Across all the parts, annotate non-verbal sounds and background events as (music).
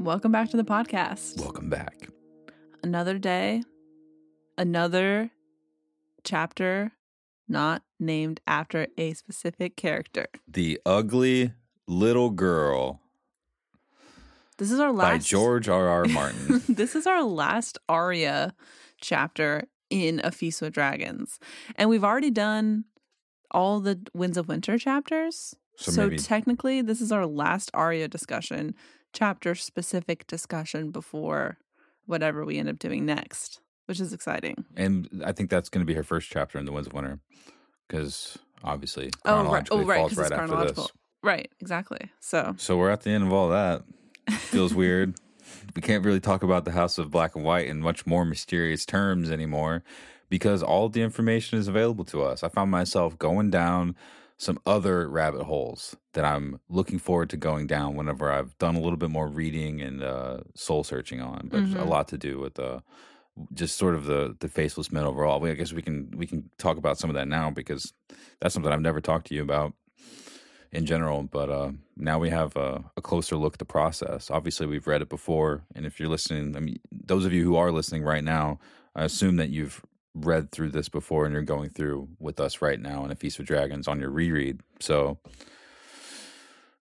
Welcome back to the podcast. Welcome back. Another day, another chapter not named after a specific character. The Ugly Little Girl This is our last by George R. R. (laughs) Martin. this is our last Arya chapter in A Feast with Dragons. And we've already done all the Winds of Winter chapters. So So, maybe- technically, this is our last Arya discussion, chapter specific discussion before whatever we end up doing next, which is exciting. and I think that's going to be her first chapter in The Winds of Winter because obviously Oh, right. chronologically Oh, right. falls Because it's right after this. Right. Exactly. So, So we're at the end of all that. Feels (laughs) weird. We can't really talk about the House of Black and White in much more mysterious terms anymore because all the information is available to us. I found myself going down some other rabbit holes that I'm looking forward to going down whenever I've done a little bit more reading and uh, soul searching on, but Mhm. a lot to do with uh, just sort of the the faceless men overall. I guess we can we can talk about some of that now because that's something I've never talked to you about in general. But uh, now we have a, a closer look at the process. Obviously, we've read it before, and if you're listening, I mean, those of you who are listening right now, I assume that you've read through this before and you're going through with us right now in a Feast of Dragons on your reread. So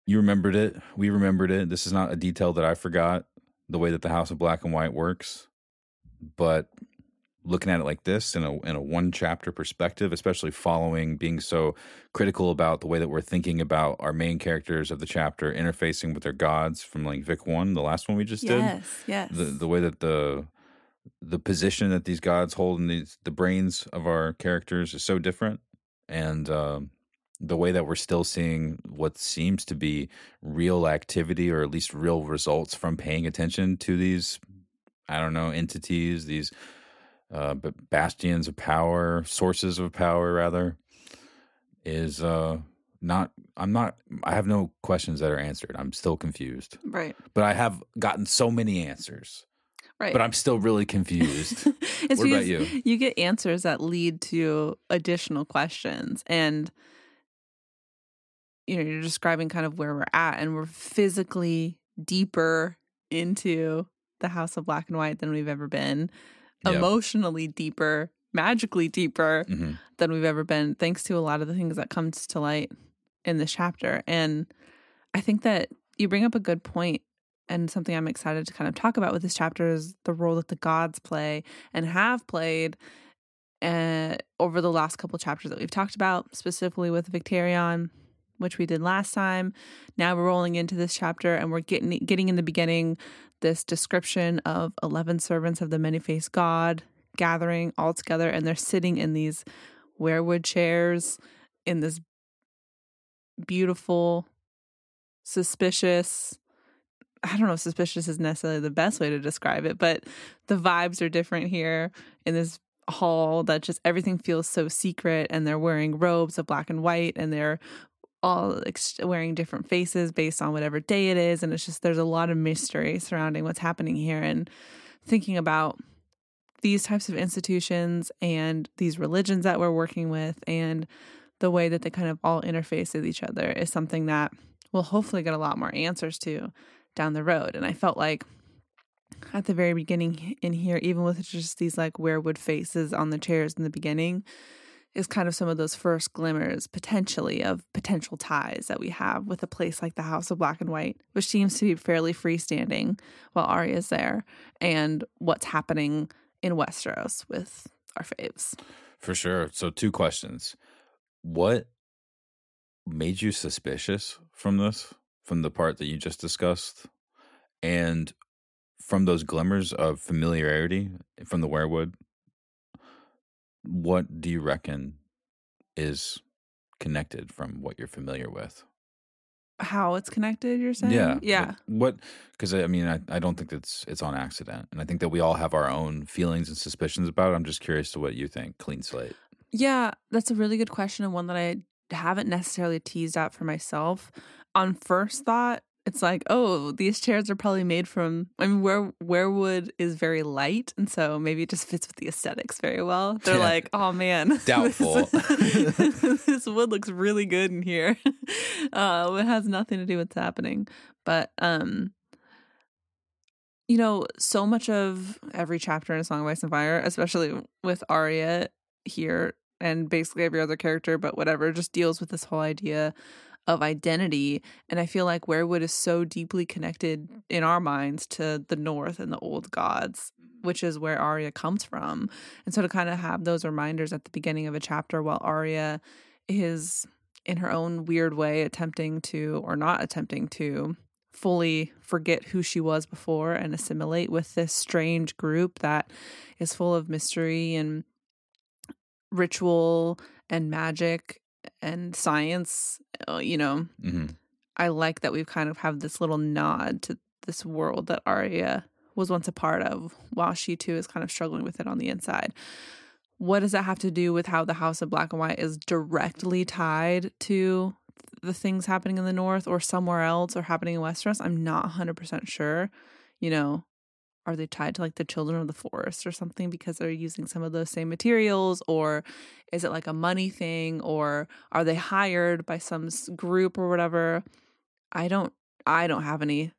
you remembered it. We remembered it. This is not a detail that I forgot. The way that the House of Black and White works, but looking at it like this in a in a one chapter perspective, especially following being so critical about the way that we're thinking about our main characters of the chapter interfacing with their gods from like Vic one, the last one we just did. yes. Yes. The the way that the the position that these gods hold in these the brains of our characters is so different, and um, the way that we're still seeing what seems to be real activity or at least real results from paying attention to these I don't know entities these uh, but bastions of power, sources of power, rather, is uh, not. I'm not. I have no questions that are answered. I'm still confused, right. but I have gotten so many answers. Right. But I'm still really confused. (laughs) What about you? You get answers that lead to additional questions, and you know you're describing kind of where we're at, and we're physically deeper into the House of Black and White than we've ever been, Yeah. emotionally deeper, magically deeper hmm than we've ever been, thanks to a lot of the things that comes to light in this chapter. And I think that you bring up a good point and something I'm excited to kind of talk about with this chapter is the role that the gods play and have played uh, over the last couple chapters that we've talked about, specifically with Victarion, which we did last time. Now we're rolling into this chapter and we're getting getting in the beginning this description of 11 servants of the many-faced god gathering all together and they're sitting in these weirwood chairs in this beautiful suspicious I don't know if suspicious is necessarily the best way to describe it, but the vibes are different here in this hall that just everything feels so secret and they're wearing robes of black and white and they're all ex- wearing different faces based on whatever day it is. And it's just there's a lot of mystery surrounding what's happening here and thinking about these types of institutions and these religions that we're working with and the way that they kind of all interface with each other is something that we'll hopefully get a lot more answers to down the road. And I felt like at the very beginning in here, even with just these like weirwood faces on the chairs in the beginning, is kind of some of those first glimmers potentially of potential ties that we have with a place like the House of Black and White, which seems to be fairly freestanding while Arya's there, and what's happening in Westeros with our faves. For sure. So, two questions. What made you suspicious from this, from the part that you just discussed? And from those glimmers of familiarity from the weirwood, what do you reckon is connected from what you're familiar with? How it's connected, you're saying? Yeah, Yeah. What? Because I mean, I, I don't think it's it's on accident, and I think that we all have our own feelings and suspicions about it. I'm just curious to what you think. Clean slate. Yeah, that's a really good question and one that I haven't necessarily teased out for myself. On first thought, it's like, oh, these chairs are probably made from. I mean, where where wood is very light, and so maybe it just fits with the aesthetics very well. They're Yeah. like, oh man, (laughs) Doubtful. this, (laughs) this wood looks really good in here. (laughs) Uh, it has nothing to do with what's happening, but um, you know, so much of every chapter in A Song of Ice and Fire, especially with Arya here and basically every other character, but whatever, just deals with this whole idea of identity. And I feel like Weirwood is so deeply connected in our minds to the North and the old gods, mm-hmm. which is where Arya comes from. And so to kind of have those reminders at the beginning of a chapter while Arya is in her own weird way attempting to, or not attempting to, fully forget who she was before and assimilate with this strange group that is full of mystery and ritual and magic and science you know hmm i like that we've kind of have this little nod to this world that Arya was once a part of while she too is kind of struggling with it on the inside. What does that have to do with how the house of black and white is directly tied to the things happening in the north or somewhere else or happening in westeros? I'm not 100% sure you know are they tied to like the children of the forest or something because they're using some of those same materials or is it like a money thing or are they hired by some group or whatever i don't i don't have any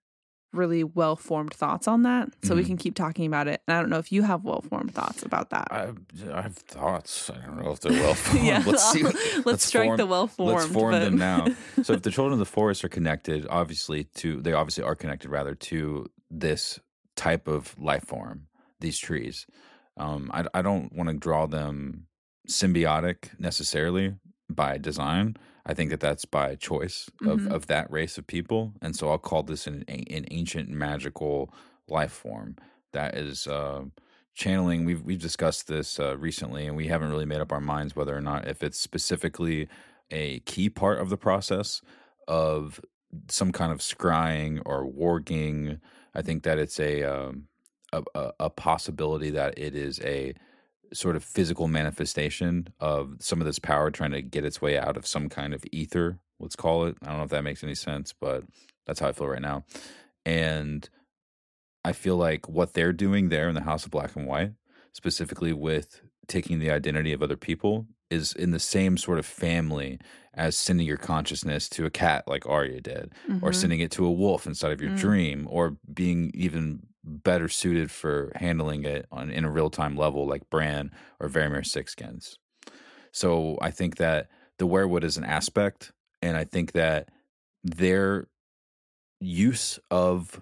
really well formed thoughts on that so we Mhm. can keep talking about it and i don't know if you have well formed thoughts about that I, I have thoughts. I don't know if they're well (laughs) formed. yeah (laughs) let's see. (laughs) let's, strike form- the well formed Let's form them now. So if the children of the forest are connected, obviously to they obviously are connected rather to this type of life form, these trees. Um, I, I don't want to draw them symbiotic necessarily by design. I think that that's by choice of, Mhm. of that race of people, and so I'll call this an, an ancient magical life form that is uh, channeling. We've we've discussed this uh, recently, and we haven't really made up our minds whether or not if it's specifically a key part of the process of some kind of scrying or warging. I think that it's a um, a, a, possibility that it is a sort of physical manifestation of some of this power trying to get its way out of some kind of ether. Let's call it. I don't know if that makes any sense, but that's how I feel right now. And I feel like what they're doing there in the House of Black and White, specifically with taking the identity of other people, is in the same sort of family as sending your consciousness to a cat like Arya did, or Mhm. sending it to a wolf inside of your Mm. dream, or being even better suited for handling it on in a real time level like Bran or Varamir Sixskins. So I think that the weirwood is an aspect, and I think that their use of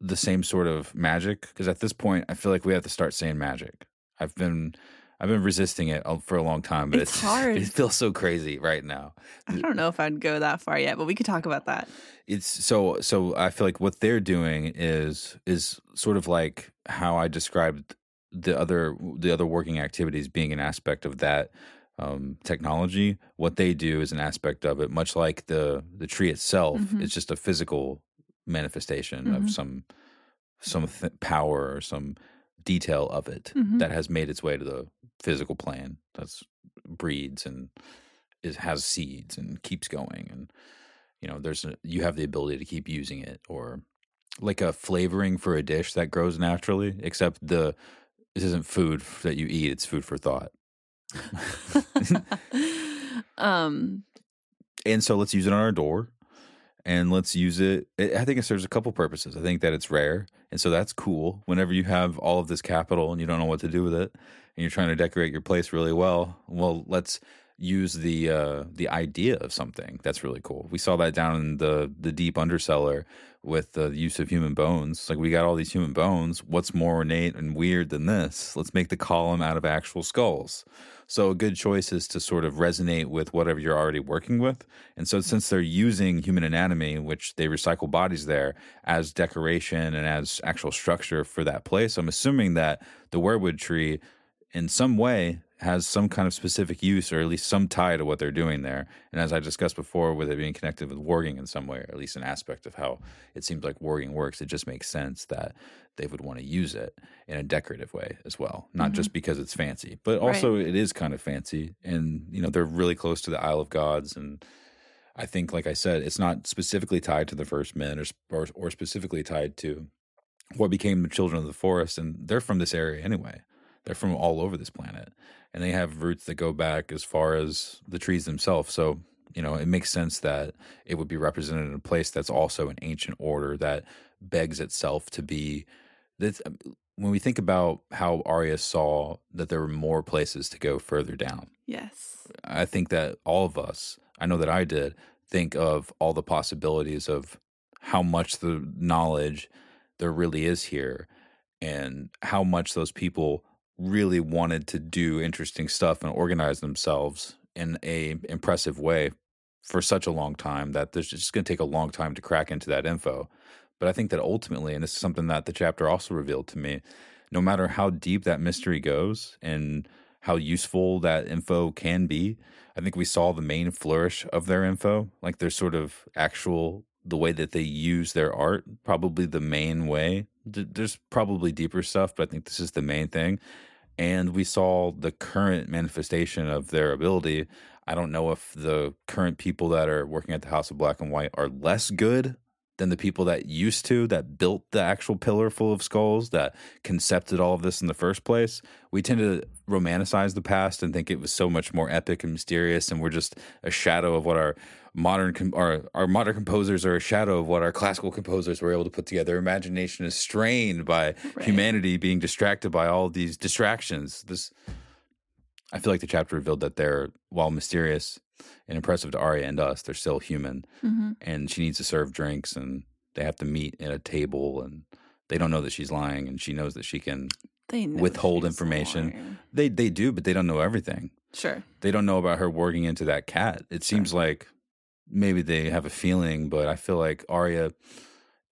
the same sort of magic because at this point I feel like we have to start saying magic. I've been I've been resisting it uh, for a long time, but It's it's, (laughs) hard. It feels so crazy right now. i don't know if i'd go that far yet but we could talk about that It's so so I feel like what they're doing is is sort of like how I described the other the other working activities being an aspect of that um, technology. What they do is an aspect of it, much like the the tree itself. Mhm. It's just a physical manifestation Mhm. of some some th- power or some detail of it Mhm. that has made its way to the physical plane. That's breeds and it has seeds and keeps going and you know there's a, you have the ability to keep using it or like a flavoring for a dish that grows naturally except the this isn't food that you eat it's food for thought (laughs) um and so let's use it on our door and let's use it i think it serves a couple purposes. I think that it's rare and so that's cool. Whenever you have all of this capital and you don't know what to do with it and you're trying to decorate your place really well well let's use the uh the idea of something. That's really cool. We saw that down in the the deep undercellar with the use of human bones like we got all these human bones what's more ornate and weird than this let's make the column out of actual skulls so a good choice is to sort of resonate with whatever you're already working with. And so since they're using human anatomy, which they recycle bodies there as decoration and as actual structure for that place, I'm assuming that the weirwood tree in some way has some kind of specific use or at least some tie to what they're doing there. And as I discussed before, with it being connected with warging in some way, or at least an aspect of how it seems like warging works, it just makes sense that they would want to use it in a decorative way as well, not just mm-hmm. because it's fancy, but also it is kind of fancy. And, you know, they're really close to the Isle of Gods. And I think, like I said, it's not specifically tied to the first men or, or, or specifically tied to what became the children of the forest. And they're from this area anyway. They're from all over this planet. And they have roots that go back as far as the trees themselves. So, you know, it makes sense that it would be represented in a place that's also an ancient order that begs itself to be this, um, when we think about how Arya saw that there were more places to go further down, Yes. I think that all of us, I know that I did, think of all the possibilities of how much the knowledge there really is here and how much those people really wanted to do interesting stuff and organize themselves in a impressive way for such a long time that there's just going to take a long time to crack into that info. But I think that ultimately, and this is something that the chapter also revealed to me, no matter how deep that mystery goes and how useful that info can be, I think we saw the main flourish of their info, like their sort of actual the way that they use their art, probably the main way. There's probably deeper stuff, but I think this is the main thing. And we saw the current manifestation of their ability. I don't know if the current people that are working at the House of Black and White are less good than the people that used to, that built the actual pillar full of skulls, that concepted all of this in the first place. We tend to romanticize the past and think it was so much more epic and mysterious, and we're just a shadow of what our modern com- our, our modern composers are a shadow of what our classical composers were able to put together. Imagination is strained by Right. humanity being distracted by all these distractions. This I feel like the chapter revealed that they're while mysterious and impressive to Arya and us, they're still human hmm and she needs to serve drinks and they have to meet at a table and they don't know that she's lying and she knows that she can They Withhold information. lying. they they do but they don't know everything Sure. they don't know about her working into that cat it seems like maybe they have a feeling but i feel like Arya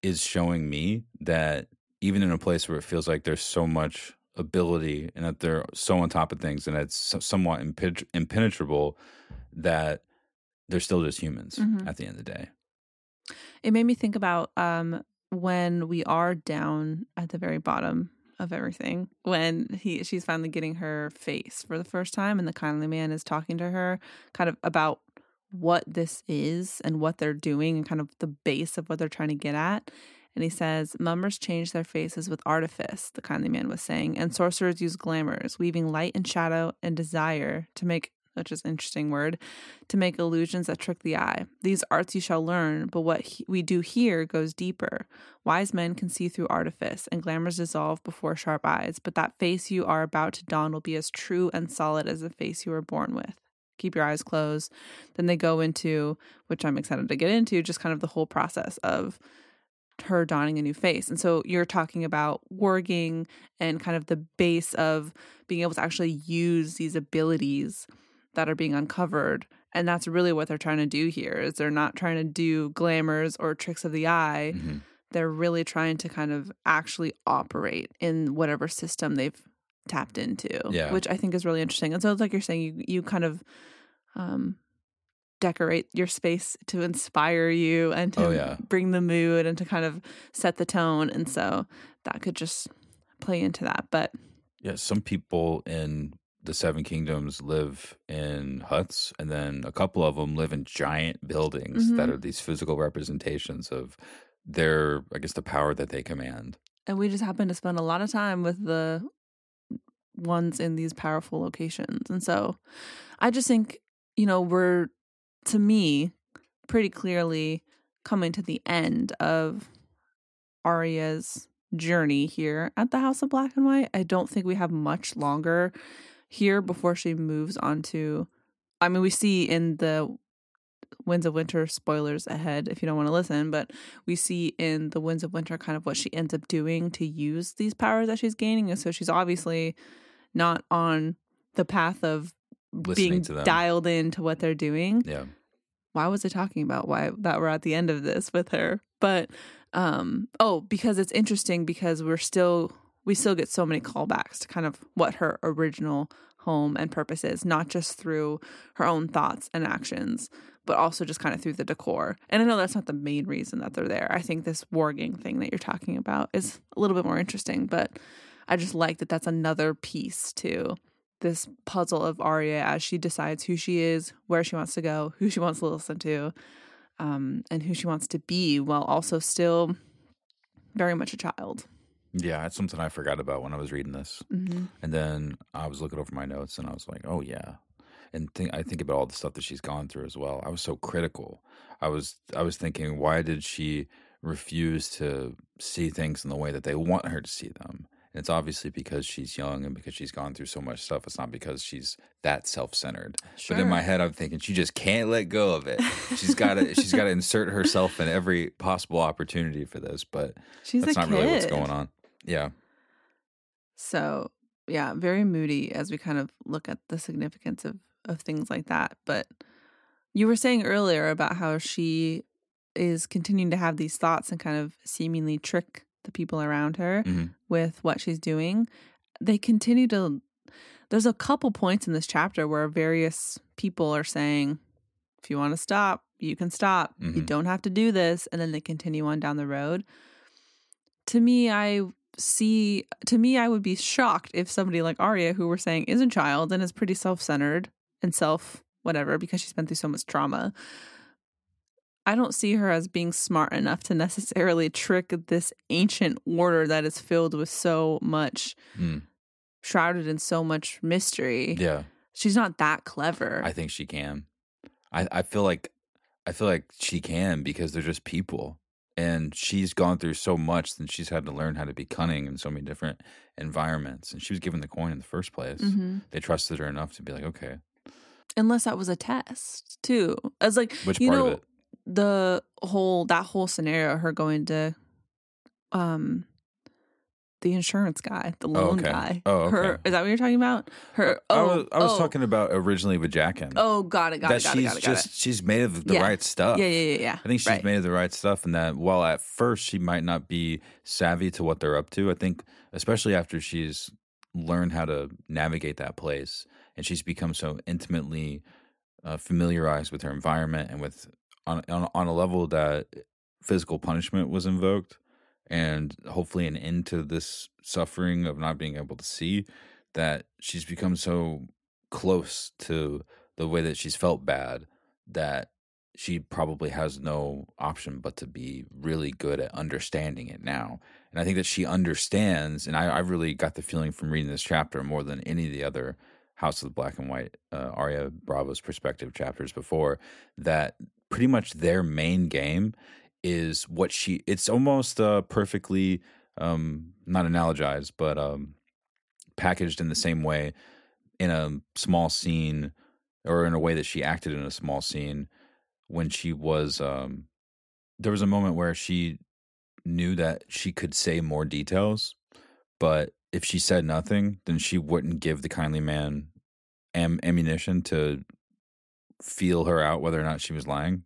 is showing me that even in a place where it feels like there's so much ability and that they're so on top of things and it's somewhat impen- impenetrable that they're still just humans Mhm. at the end of the day It made me think about um when we are down at the very bottom of everything when he she's finally getting her face for the first time and the kindly man is talking to her kind of about what this is and what they're doing and kind of the base of what they're trying to get at and he says mummers change their faces with artifice the kindly man was saying and sorcerers use glamours weaving light and shadow and desire to make which is an interesting word to make illusions that trick the eye. These arts you shall learn, but what he- we do here goes deeper. Wise men can see through artifice, and glamours dissolve before sharp eyes, but that face you are about to don will be as true and solid as the face you were born with. Keep your eyes closed. Then they go into, which I'm excited to get into, just kind of the whole process of her donning a new face. And so you're talking about warging and kind of the base of being able to actually use these abilities that are being uncovered and that's really what they're trying to do here is they're not trying to do glamours or tricks of the eye Mhm. they're really trying to kind of actually operate in whatever system they've tapped into Yeah. which i think is really interesting and so it's like you're saying you, you kind of um decorate your space to inspire you and to Oh, yeah. bring the mood and to kind of set the tone and so that could just play into that but Yeah, some people in the Seven Kingdoms live in huts, and then a couple of them live in giant buildings that Mhm. are these physical representations of their, I guess, the power that they command. And we just happen to spend a lot of time with the ones in these powerful locations. And so I just think, you know, we're, to me, pretty clearly coming to the end of Arya's journey here at the House of Black and White. I don't think we have much longer here before she moves on to. I mean, we see in the Winds of Winter spoilers ahead if you don't want to listen, but we see in the Winds of Winter kind of what she ends up doing to use these powers that she's gaining. And so she's obviously not on the path of Listening being dialed into what they're doing Yeah. why was I talking about why that we're at the end of this with her? But um oh, because it's interesting because we're still we still get so many callbacks to kind of what her original home and purpose is, not just through her own thoughts and actions, but also just kind of through the decor. And I know that's not the main reason that they're there. I think this warging thing that you're talking about is a little bit more interesting, but I just like that that's another piece to this puzzle of Arya as she decides who she is, where she wants to go, who she wants to listen to, um, and who she wants to be, while also still very much a child. Yeah, it's something I forgot about when I was reading this. Mm-hmm. And then I was looking over my notes and I was like, oh, yeah. And think, I think about all the stuff that she's gone through as well. I was so critical. I was I was thinking, why did she refuse to see things in the way that they want her to see them. And it's obviously because she's young and because she's gone through so much stuff. It's not because she's that self-centered. But in my head, I'm thinking she just can't let go of it. She's got to. (laughs) she's got to insert herself in every possible opportunity for this. But She's that's not kid. really what's going on. Yeah. So yeah, very moody as we kind of look at the significance of of things like that. But you were saying earlier about how she is continuing to have these thoughts and kind of seemingly trick the people around her Mhm. with what she's doing. They continue to there's a couple points in this chapter where various people are saying, if you want to stop, you can stop. You Mhm. don't have to do this. And then they continue on down the road. To me, I see, to me, I would be shocked if somebody like Arya, who we're saying is a child and is pretty self centered and self whatever because she's been through so much trauma. I don't see her as being smart enough to necessarily trick this ancient order that is filled with so much, Mm. shrouded in so much mystery. Yeah. She's not that clever. I think she can. I, I feel like I feel like she can because they're just people. And she's gone through so much that she's had to learn how to be cunning in so many different environments. And she was given the coin in the first place. Mhm. They trusted her enough to be like, okay, Unless that was a test too. As like which you part know of it? The whole that whole scenario, her going to um the insurance guy, the loan okay. guy. Oh, okay. Her is that what you're talking about? Her I oh was, I was oh, talking about originally with Jaqen. Oh, got it, got that it, got she's it, got it, got just it. she's made of the Yeah. right stuff. Yeah, yeah, yeah, yeah. I think she's right. made of the right stuff, and that while at first she might not be savvy to what they're up to, I think especially after she's learned how to navigate that place and she's become so intimately uh, familiarized with her environment and with on, on on a level that physical punishment was invoked, and hopefully an end to this suffering of not being able to see that she's become so close to the way that she's felt bad that she probably has no option but to be really good at understanding it now. And I think that she understands, and I, I really got the feeling from reading this chapter more than any of the other House of the Black and White, uh, Arya Braavos perspective chapters before, that pretty much their main game is what she, it's almost uh, perfectly, um, not analogized, but um, packaged in the same way in a small scene or in a way that she acted in a small scene when she was um there was a moment where she knew that she could say more details but if she said nothing then she wouldn't give the kindly man am- ammunition to feel her out whether or not she was lying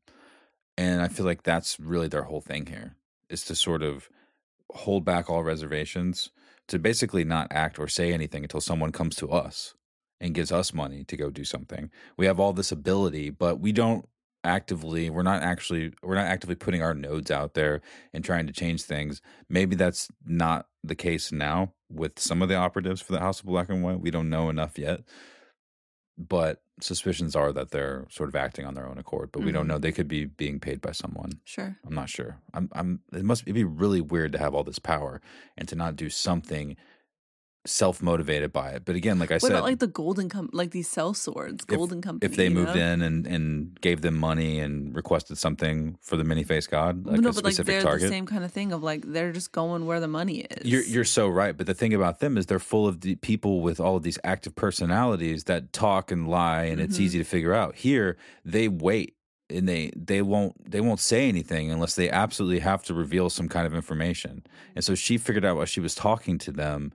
and i feel like that's really their whole thing here is to sort of hold back all reservations to basically not act or say anything until someone comes to us and gives us money to go do something. We have all this ability, but we don't actively we're not actually we're not actively putting our nodes out there and trying to change things. Maybe that's not the case now with some of the operatives for the House of Black and White. We don't know enough yet. But suspicions are that they're sort of acting on their own accord, but we don't Mhm. know. They could be being paid by someone. Sure. I'm not sure. I'm. I'm. It must it'd be really weird to have all this power and to not do something self motivated by it. But again, like I What said, about like the golden com- like these sellswords, golden company? if they moved know? in and and gave them money and requested something for the many faced god, like no, a but like specific they're target. the same kind of thing of like they're just going where the money is. You're you're so right, but the thing about them is they're full of the people with all of these active personalities that talk and lie, and it's Mhm. easy to figure out. Here, they wait and they they won't they won't say anything unless they absolutely have to reveal some kind of information. And so she figured out while she was talking to them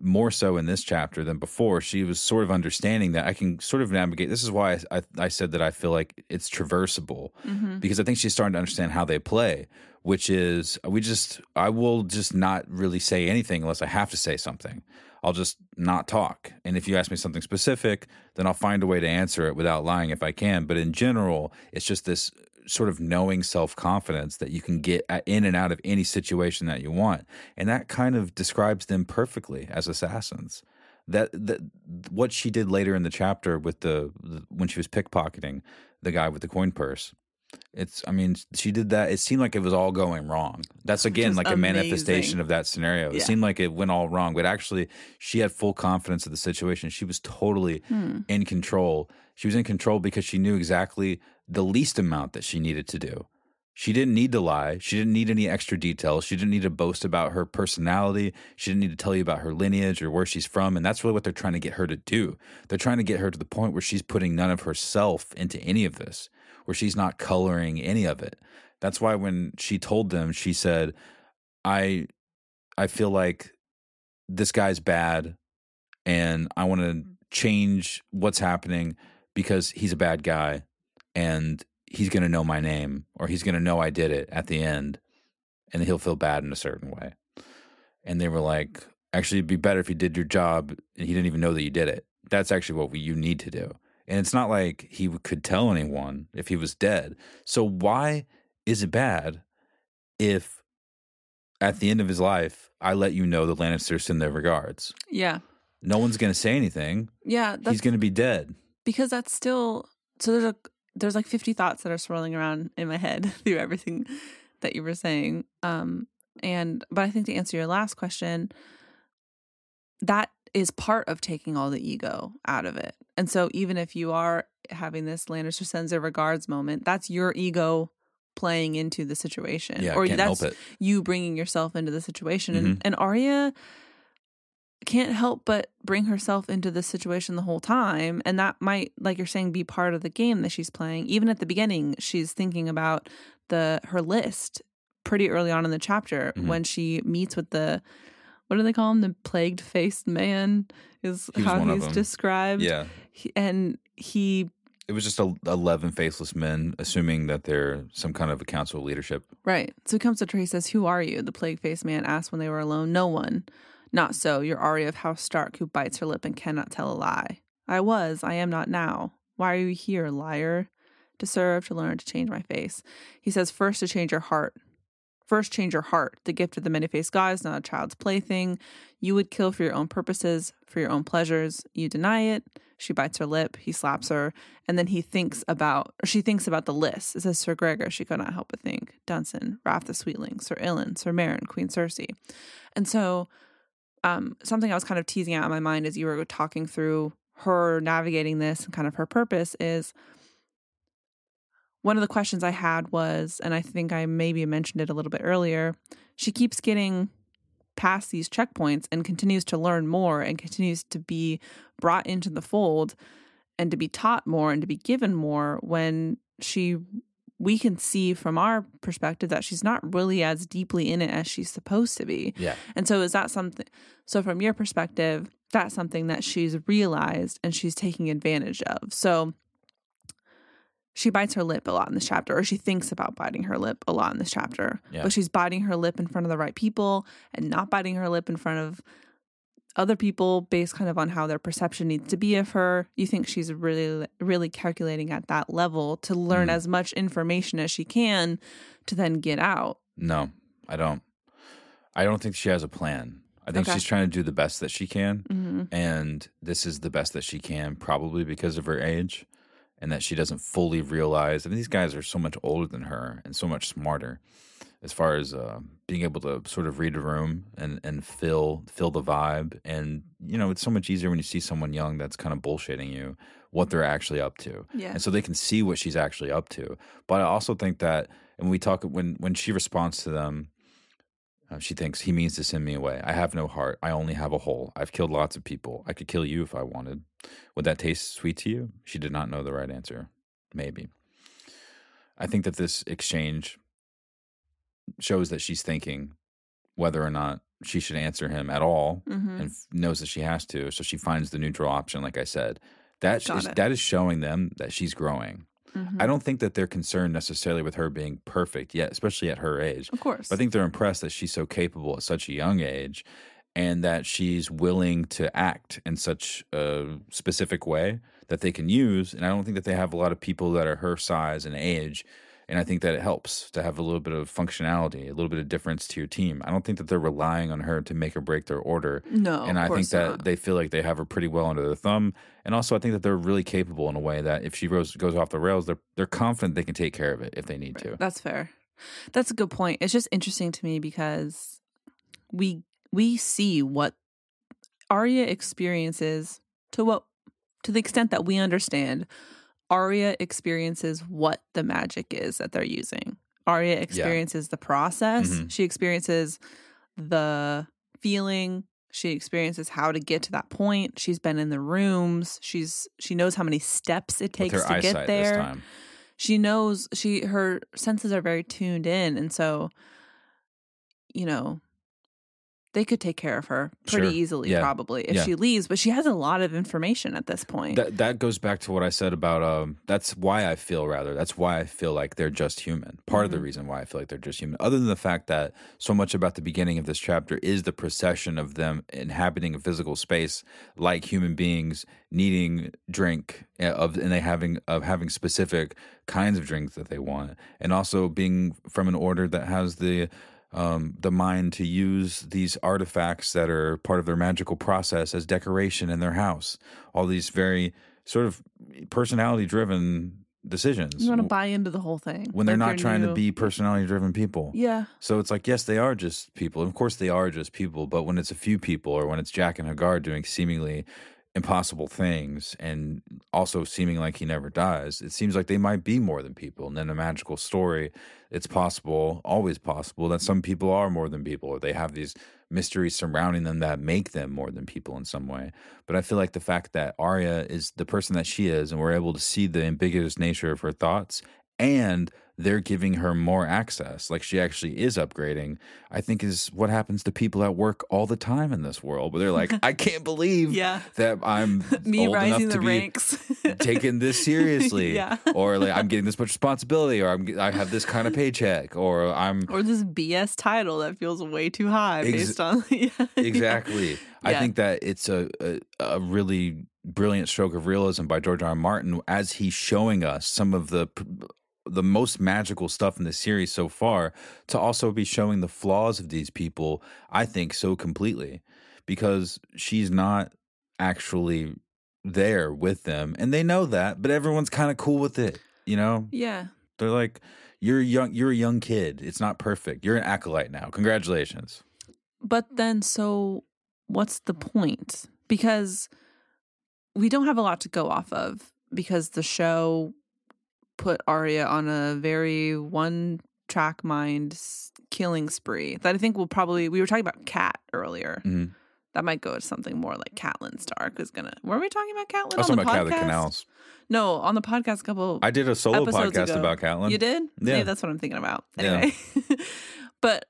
more so in this chapter than before. She was sort of understanding that I can sort of navigate. This is why I, I, I said that I feel like it's traversable Mhm. because I think she's starting to understand how they play, which is we just I will just not really say anything unless I have to say something. I'll just not talk. And if you ask me something specific, then I'll find a way to answer it without lying if I can. But in general, it's just this sort of knowing self confidence that you can get in and out of any situation that you want. And that kind of describes them perfectly as assassins. That, that what she did later in the chapter with the, the when she was pickpocketing the guy with the coin purse it's i mean she did that it seemed like it was all going wrong that's again like a manifestation of that scenario it seemed like it went all wrong but actually she had full confidence of the situation she was totally Hmm. in control she was in control because she knew exactly the least amount that she needed to do She didn't need to lie. She didn't need any extra details. She didn't need to boast about her personality. She didn't need to tell you about her lineage or where she's from. And that's really what they're trying to get her to do. They're trying to get her to the point where she's putting none of herself into any of this, where she's not coloring any of it. That's why when she told them, she said, I I feel like this guy's bad and I want to mm-hmm. change what's happening because he's a bad guy and he's going to know my name or he's going to know I did it at the end and he'll feel bad in a certain way. And they were like, actually, it'd be better if you did your job and he didn't even know that you did it. That's actually what we, you need to do. And it's not like he could tell anyone if he was dead. So why is it bad if at the end of his life, I let you know the Lannisters send their regards? Yeah. No one's going to say anything. Yeah. He's going to be dead. because that's still so there's a there's like 50 thoughts that are swirling around in my head (laughs) through everything that you were saying um and but i think to answer your last question that is part of taking all the ego out of it and so even if you are having this lannister sends their regards moment that's your ego playing into the situation Yeah, or that's you bringing yourself into the situation Mm-hmm. and, and Arya can't help but bring herself into this situation the whole time and that might like you're saying be part of the game that she's playing even at the beginning she's thinking about the her list pretty early on in the chapter Mhm. when she meets with the what do they call him the plagued faced man is He how he's described Yeah. He- and he It was just a, 11 faceless men, assuming that they're some kind of a council of leadership. Right. So he comes up to her, he says, Who are you? The plague faced man asked when they were alone. No one. Not so. You're Arya of House Stark, who bites her lip and cannot tell a lie. I was, I am not now. Why are you here, liar? To serve, to learn, to change my face. He says, First, to change your heart. First, change your heart. The gift of the many faced god is not a child's plaything. You would kill for your own purposes, for your own pleasures. You deny it. She bites her lip. He slaps her. And then he thinks about, or she thinks about the list. It says Sir Gregor. She could not help but think. Dunsen, Raff the Sweetling, Sir Ilyn, Sir Meryn, Queen Cersei. And so, um, something I was kind of teasing out in my mind as you were talking through her navigating this and kind of her purpose is one of the questions I had was, and I think I maybe mentioned it a little bit earlier, she keeps getting past these checkpoints and continues to learn more and continues to be brought into the fold and to be taught more and to be given more when she we can see from our perspective that she's not really as deeply in it as she's supposed to be. Yeah. And so is that something so from your perspective, that's something that she's realized and she's taking advantage of. So she bites her lip a lot in this chapter, or she thinks about biting her lip a lot in this chapter. Yeah. But she's biting her lip in front of the right people and not biting her lip in front of other people based kind of on how their perception needs to be of her. You think she's really, really calculating at that level to learn Mm. as much information as she can to then get out. No, I don't. I don't think she has a plan. I think Okay. she's trying to do the best that she can. hmm And this is the best that she can, probably because of her age and that she doesn't fully realize. I mean, these guys are so much older than her and so much smarter as far as uh, being able to sort of read a room and, and feel feel the vibe. And, you know, it's so much easier when you see someone young that's kind of bullshitting you what they're actually up to. Yeah. And so they can see what she's actually up to. But I also think that, and we talk, when, when she responds to them, uh, she thinks he means to send me away. I have no heart. I only have a hole. I've killed lots of people. I could kill you if I wanted. Would that taste sweet to you? She did not know the right answer. Maybe. I think that this exchange shows that she's thinking whether or not she should answer him at all hmm and f- knows that she has to. So she finds the neutral option, like I said. That is, that is showing them that she's growing. hmm I don't think that they're concerned necessarily with her being perfect yet, especially at her age. Of course. But I think they're impressed that she's so capable at such a young age and that she's willing to act in such a specific way that they can use. And I don't think that they have a lot of people that are her size and age. And I think that it helps to have a little bit of functionality, a little bit of difference to your team. I don't think that they're relying on her to make or break their order. no, and I think that not. they feel like they have her pretty well under their thumb. And also, I think that they're really capable in a way that if she goes, goes off the rails, they're, they're confident they can take care of it if they need to. That's fair. That's a good point. It's just interesting to me because we we see what Arya experiences to what to the extent that we understand. Arya experiences what the magic is that they're using. Arya experiences the process. Mhm. She experiences the feeling. She experiences how to get to that point. She's been in the rooms. She's she knows how many steps it takes to get there. She knows she her senses are very tuned in and so you know they could take care of her pretty Sure. easily Yeah. probably if Yeah. she leaves, but she has a lot of information at this point. That that goes back to what I said about um that's why I feel rather that's why I feel like they're just human. Part of the Mhm. reason why I feel like they're just human. Other than the fact that so much about the beginning of this chapter is the procession of them inhabiting a physical space like human beings needing drink uh, of and they having of having specific kinds of drinks that they want and also being from an order that has the um, the mind to use these artifacts that are part of their magical process as decoration in their house. All these very sort of personality driven decisions. you want to buy into the whole thing when they're Like not trying to be personality driven people. Yeah. So it's like, yes, they are just people. Of course, they are just people. But when it's a few people, or when it's Jaqen H'ghar doing seemingly impossible things, and also seeming like he never dies, it seems like they might be more than people. And in a magical story, it's possible, always possible, that some people are more than people, or they have these mysteries surrounding them that make them more than people in some way. But I feel like the fact that Arya is the person that she is, and we're able to see the ambiguous nature of her thoughts, and they're giving her more access, like she actually is upgrading, I think is what happens to people at work all the time in this world, where they're like, (laughs) I can't believe Yeah. that I'm (laughs) Me old rising enough the ranks. (laughs) taking this seriously Yeah. or like i'm getting this much responsibility or i'm i have this kind of paycheck or i'm or this BS title that feels way too high Ex- based on yeah. exactly i think that it's a, a a really brilliant stroke of realism by george r. R. martin as he's showing us some of the the most magical stuff in the series so far to also be showing the flaws of these people i think so completely because she's not actually there with them and they know that but everyone's kind of cool with it you know? Yeah. they're like you're young you're a young kid. It's not perfect. You're an acolyte now. Congratulations. But then, so what's the point? Because we don't have a lot to go off of because the show put Arya on a very one track mind killing spree that I think will probably, we were talking about Cat earlier. Mhm. That might go to something more like Catelyn Stark is gonna. Were we talking about Catelyn I was on talking the about Cat of the podcast? Canals. No, on the podcast a couple. I did a solo podcast ago. about Catelyn. You did? Yeah. Maybe that's what I'm thinking about. Yeah. Anyway. (laughs) but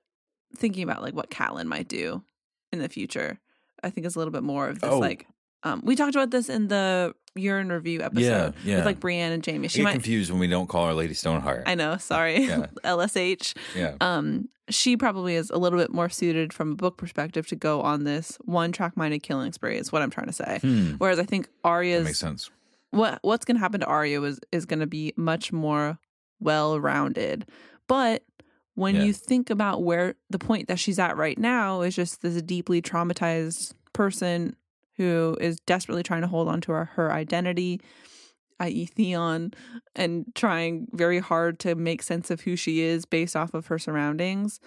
thinking about like what Catelyn might do in the future, I think is a little bit more of this Oh. like um we talked about this in the urine review episode Yeah, yeah. with like Brienne and Jaime. I She get might confused when we don't call her Lady Stoneheart. I know, sorry. Yeah. (laughs) LSH. yeah. Um she probably is a little bit more suited from a book perspective to go on this one track minded killing spree is what I'm trying to say. Hmm. Whereas I think That Arya's makes sense. what what's going to happen to Arya is is going to be much more well rounded. But when Yeah. you think about where the point that she's at right now is just this deeply traumatized person who is desperately trying to hold on to her, her identity, i.e., Theon, and trying very hard to make sense of who she is based off of her surroundings.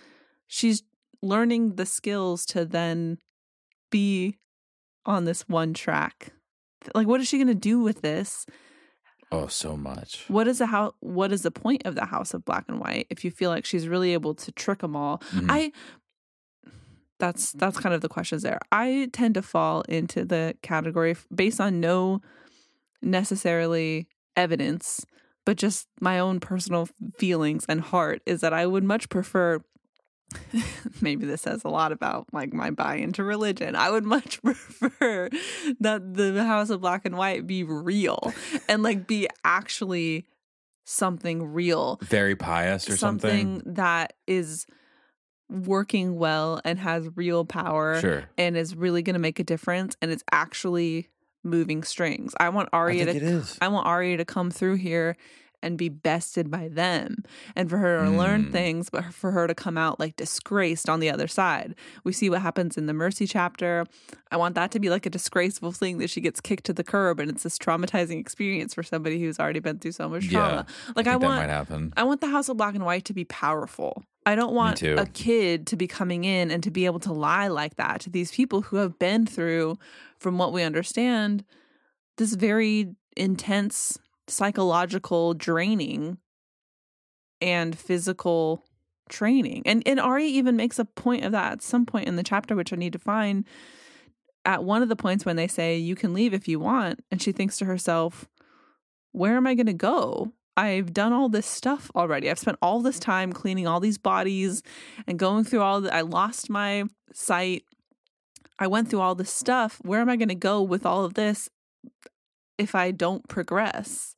She's learning the skills to then be on this one track. Like, what is she going to do with this? Oh, so much. What is the how? What is the point of the House of Black and White if you feel like she's really able to trick them all? Mhm. I that's mm-hmm. that's kind of the questions there. I tend to fall into the category based on no necessarily evidence, but just my own personal feelings and heart is that I would much prefer (laughs) maybe this says a lot about like my buy into religion. I would much (laughs) prefer that the House of Black and White be real and like be actually something real Very pious or something. that is working well and has real power Sure. and is really going to make a difference and it's actually moving strings. I want I Arya think to it is. I want Arya to come through here and be bested by them and for her to learn Mm. things but for her to come out like disgraced on the other side. We see what happens in the Mercy chapter. I want that to be like a disgraceful thing that she gets kicked to the curb and it's this traumatizing experience for somebody who's already been through so much Yeah. trauma. Like I I, want that might happen. I want the House of Black and White to be powerful. I don't want a kid to be coming in and to be able to lie like that to these people who have been through, from what we understand, this very intense psychological draining and physical training. And and Ari even makes a point of that at some point in the chapter, which I need to find. At one of the points when they say you can leave if you want, and she thinks to herself, "Where am I going to go? I've done all this stuff already. I've spent all this time cleaning all these bodies and going through all the. I lost my sight. I went through all this stuff. Where am I going to go with all of this if I don't progress?"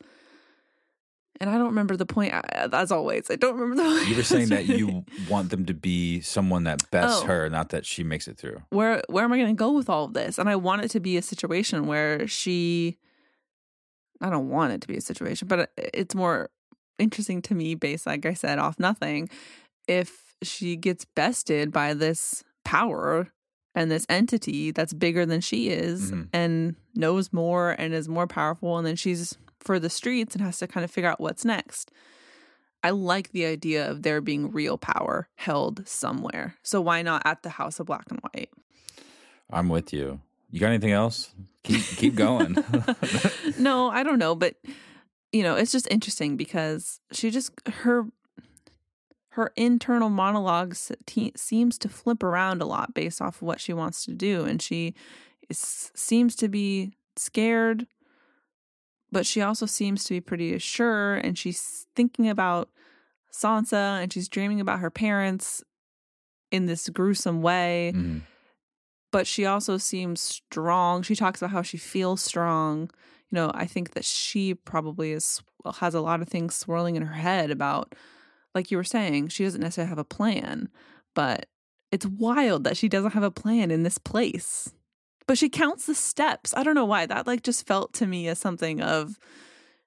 and I don't remember the point. As always, I don't remember the. Point. (laughs) You were saying that you want them to be someone that bests Oh. her, not that she makes it through. where where am I going to go with all of this? And I want it to be a situation where she. I don't want it to be a situation, but it's more interesting to me, based like I said, off nothing. If she gets bested by this power and this entity that's bigger than she is Mhm. and knows more and is more powerful, and then she's for the streets and has to kind of figure out what's next. I like the idea of there being real power held somewhere. So why not at the House of Black and White? I'm with you. You got anything else? Keep keep going. (laughs) (laughs) no, I don't know, but you know, it's just interesting because she just her her internal monologues te- seems to flip around a lot based off of what she wants to do, and she is, seems to be scared, but she also seems to be pretty sure, and she's thinking about Sansa, and she's dreaming about her parents in this gruesome way Mhm. But she also seems strong. She talks about how she feels strong. You know, I think that she probably is has a lot of things swirling in her head about like you were saying, she doesn't necessarily have a plan, but it's wild that she doesn't have a plan in this place. But she counts the steps. I don't know why. That like just felt to me as something of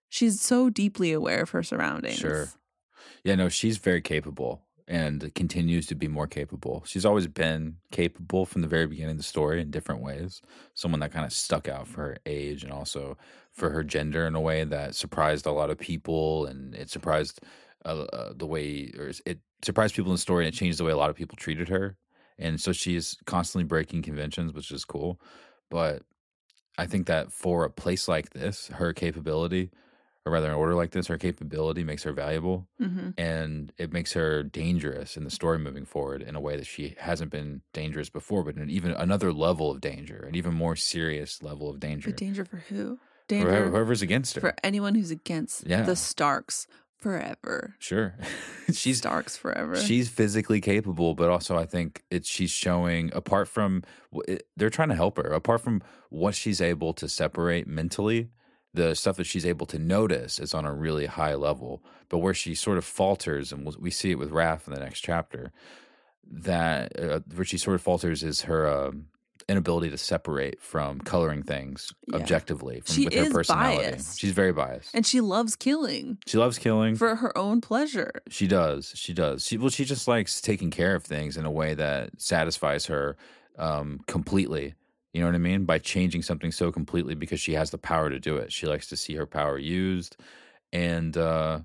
she's so deeply aware of her surroundings. Sure. Yeah, no, she's very capable and continues to be more capable. She's always been capable from the very beginning of the story in different ways. Someone that kind of stuck out for her age and also for her gender in a way that surprised a lot of people and it surprised uh, uh, the way or it surprised people in the story and it changed the way a lot of people treated her. And so she's constantly breaking conventions, which is cool. But I think that for a place like this, her capability, or rather an order like this, her capability makes her valuable hmm and it makes her dangerous in the story moving forward in a way that she hasn't been dangerous before, but in even another level of danger, an even more serious level of danger. But danger for who? For Danger whoever- whoever's against her. for anyone who's against Yeah. the Starks forever. sure. (laughs) she's Starks forever. she's physically capable, but also I think it's she's showing apart from it, they're trying to help her. Apart from what she's able to separate mentally, the stuff that she's able to notice is on a really high level. But where she sort of falters, and we'll- see it with Raff in the next chapter, that uh, where she sort of falters is her. Um, inability to separate from coloring things Yeah. objectively from, She with her personality biased. she's very biased and she loves killing she loves killing for her own pleasure. she does. She does. She well, she just likes taking care of things in a way that satisfies her um, completely. You know what I mean? By changing something so completely because she has the power to do it. She likes to see her power used, and uh,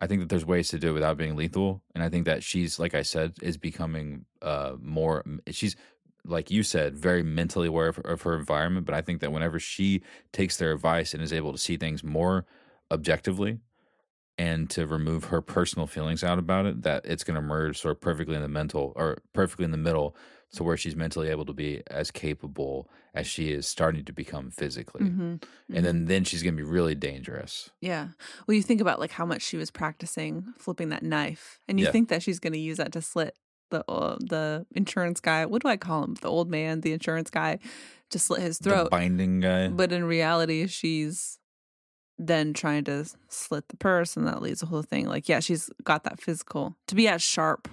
I think that there's ways to do it without being lethal. And I think that she's, like I said, is becoming uh, more. She's like you said, very mentally aware of, of her environment. But I think that whenever she takes their advice and is able to see things more objectively, and to remove her personal feelings out about it, that it's going to merge sort of perfectly in the mental or perfectly in the middle to where she's mentally able to be as capable as she is starting to become physically. hmm And then, then she's going to be really dangerous. Yeah. Well, you think about like how much she was practicing flipping that knife, and you Yeah. think that she's going to use that to slit the uh, the insurance guy. What do I call him? The old man, the insurance guy, to slit his The throat. binding guy. But in reality, she's then trying to slit the purse, and that leads the whole thing. Like, yeah, she's got that physical to be as sharp.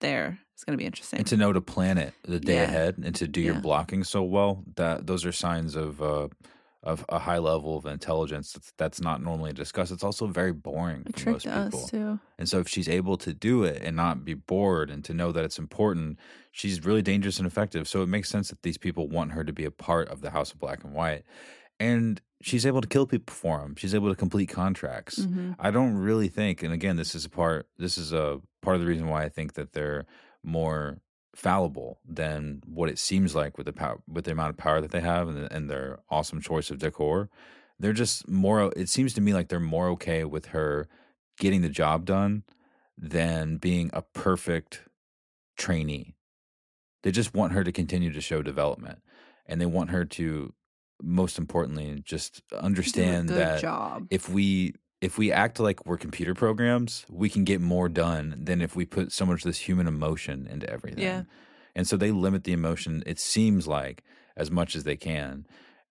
There, it's going to be interesting. and to know to plan it the day Yeah. ahead and to do your blocking so well that those are signs of uh of a high level of intelligence that's, that's not normally discussed it's also very boring it for most people us too. And so if she's able to do it and not be bored and to know that it's important, she's really dangerous and effective. So it makes sense that these people want her to be a part of the House of Black and White. And she's able to kill people for them. She's able to complete contracts. hmm I don't really think, and again, this is a part. This is a part of the reason why I think that they're more fallible than what it seems like with the power, with the amount of power that they have, and, and their awesome choice of decor. They're just more. It seems to me like they're more okay with her getting the job done than being a perfect trainee. They just want her to continue to show development and they want her to most importantly just understand that job. if we if we act like we're computer programs, we can get more done than if we put so much of this human emotion into everything. Yeah. And so they limit the emotion, it seems like, as much as they can.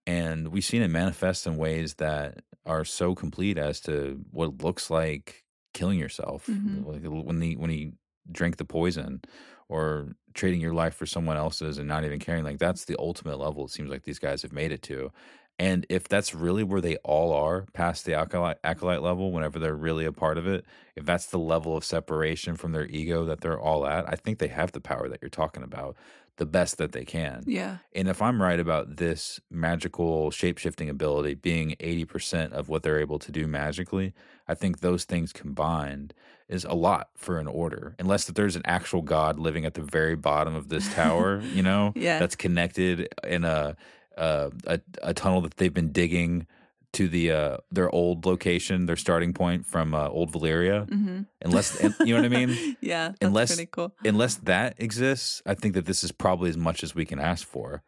And we've seen it manifest in ways that are so complete as to what looks like killing yourself. Mhm. Like when he when he drank the poison or trading your life for someone else's and not even caring. Like that's the ultimate level it seems like these guys have made it to. And if that's really where they all are past the acolyte, acolyte level, whenever they're really a part of it, if that's the level of separation from their ego that they're all at, I think they have the power that you're talking about, the best that they can. Yeah. And if I'm right about this magical shape shifting ability being 80% of what they're able to do magically, I think those things combined is a lot for an order. Unless that there's an actual god living at the very bottom of this (laughs) tower, you know, Yeah. that's connected in a, uh, a a tunnel that they've been digging to the uh, their old location, their starting point from uh, old Valyria. hmm Unless you know what I mean (laughs) yeah. That's Unless- pretty cool. unless that exists, I think that this is probably as much as we can ask for.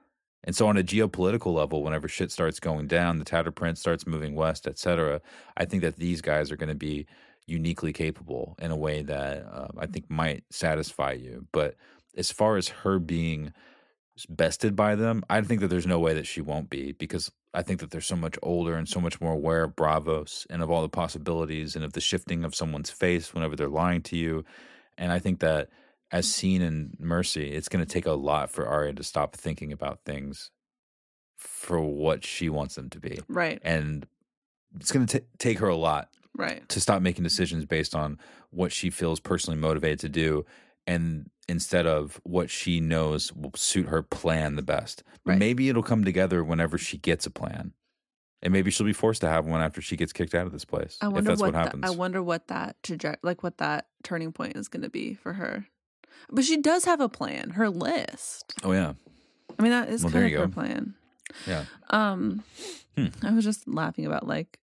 And so, on a geopolitical level, whenever shit starts going down, the Tattered Prince starts moving west, et cetera, I think that these guys are going to be uniquely capable in a way that um, I think might satisfy you. But as far as her being bested by them, I think that there's no way that she won't be because I think that they're so much older and so much more aware of Braavos and of all the possibilities and of the shifting of someone's face whenever they're lying to you. And I think that as seen in Mercy, it's going to take a lot for Arya to stop thinking about things for what she wants them to be. Right. And it's going to take her a lot Right. to stop making decisions based on what she feels personally motivated to do and instead of what she knows will suit her plan the best. But Right. maybe it'll come together whenever she gets a plan. And maybe she'll be forced to have one after she gets kicked out of this place. I if wonder that's what, what, happens. I wonder what that trajectory, like what that turning point is going to be for her. But she does have a plan. Her list. oh yeah. I mean, that is Well, kind of you her go. plan. Yeah. Um, Hmm. I was just laughing about like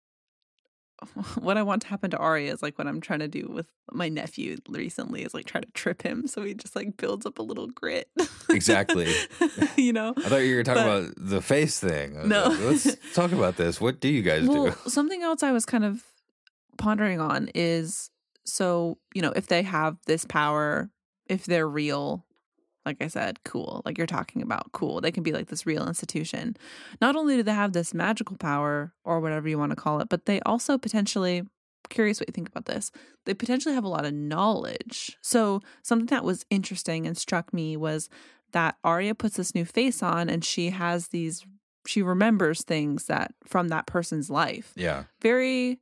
(laughs) what I want to happen to Arya is like what I'm trying to do with my nephew recently is like try to trip him so he just like builds up a little grit. Exactly. (laughs) you know. I thought you were talking But- about the face thing. No. like, Let's (laughs) talk about this. What do you guys Well, do? something else I was kind of pondering on is so, you know, if they have this power, if they're real, like I said, cool. Like you're talking about, cool. They can be like this real institution. Not only do they have this magical power or whatever you want to call it, but they also potentially curious what you think about this. They potentially have a lot of knowledge. So, something that was interesting and struck me was that Arya puts this new face on and she has these she remembers things that from that person's life. Yeah. Very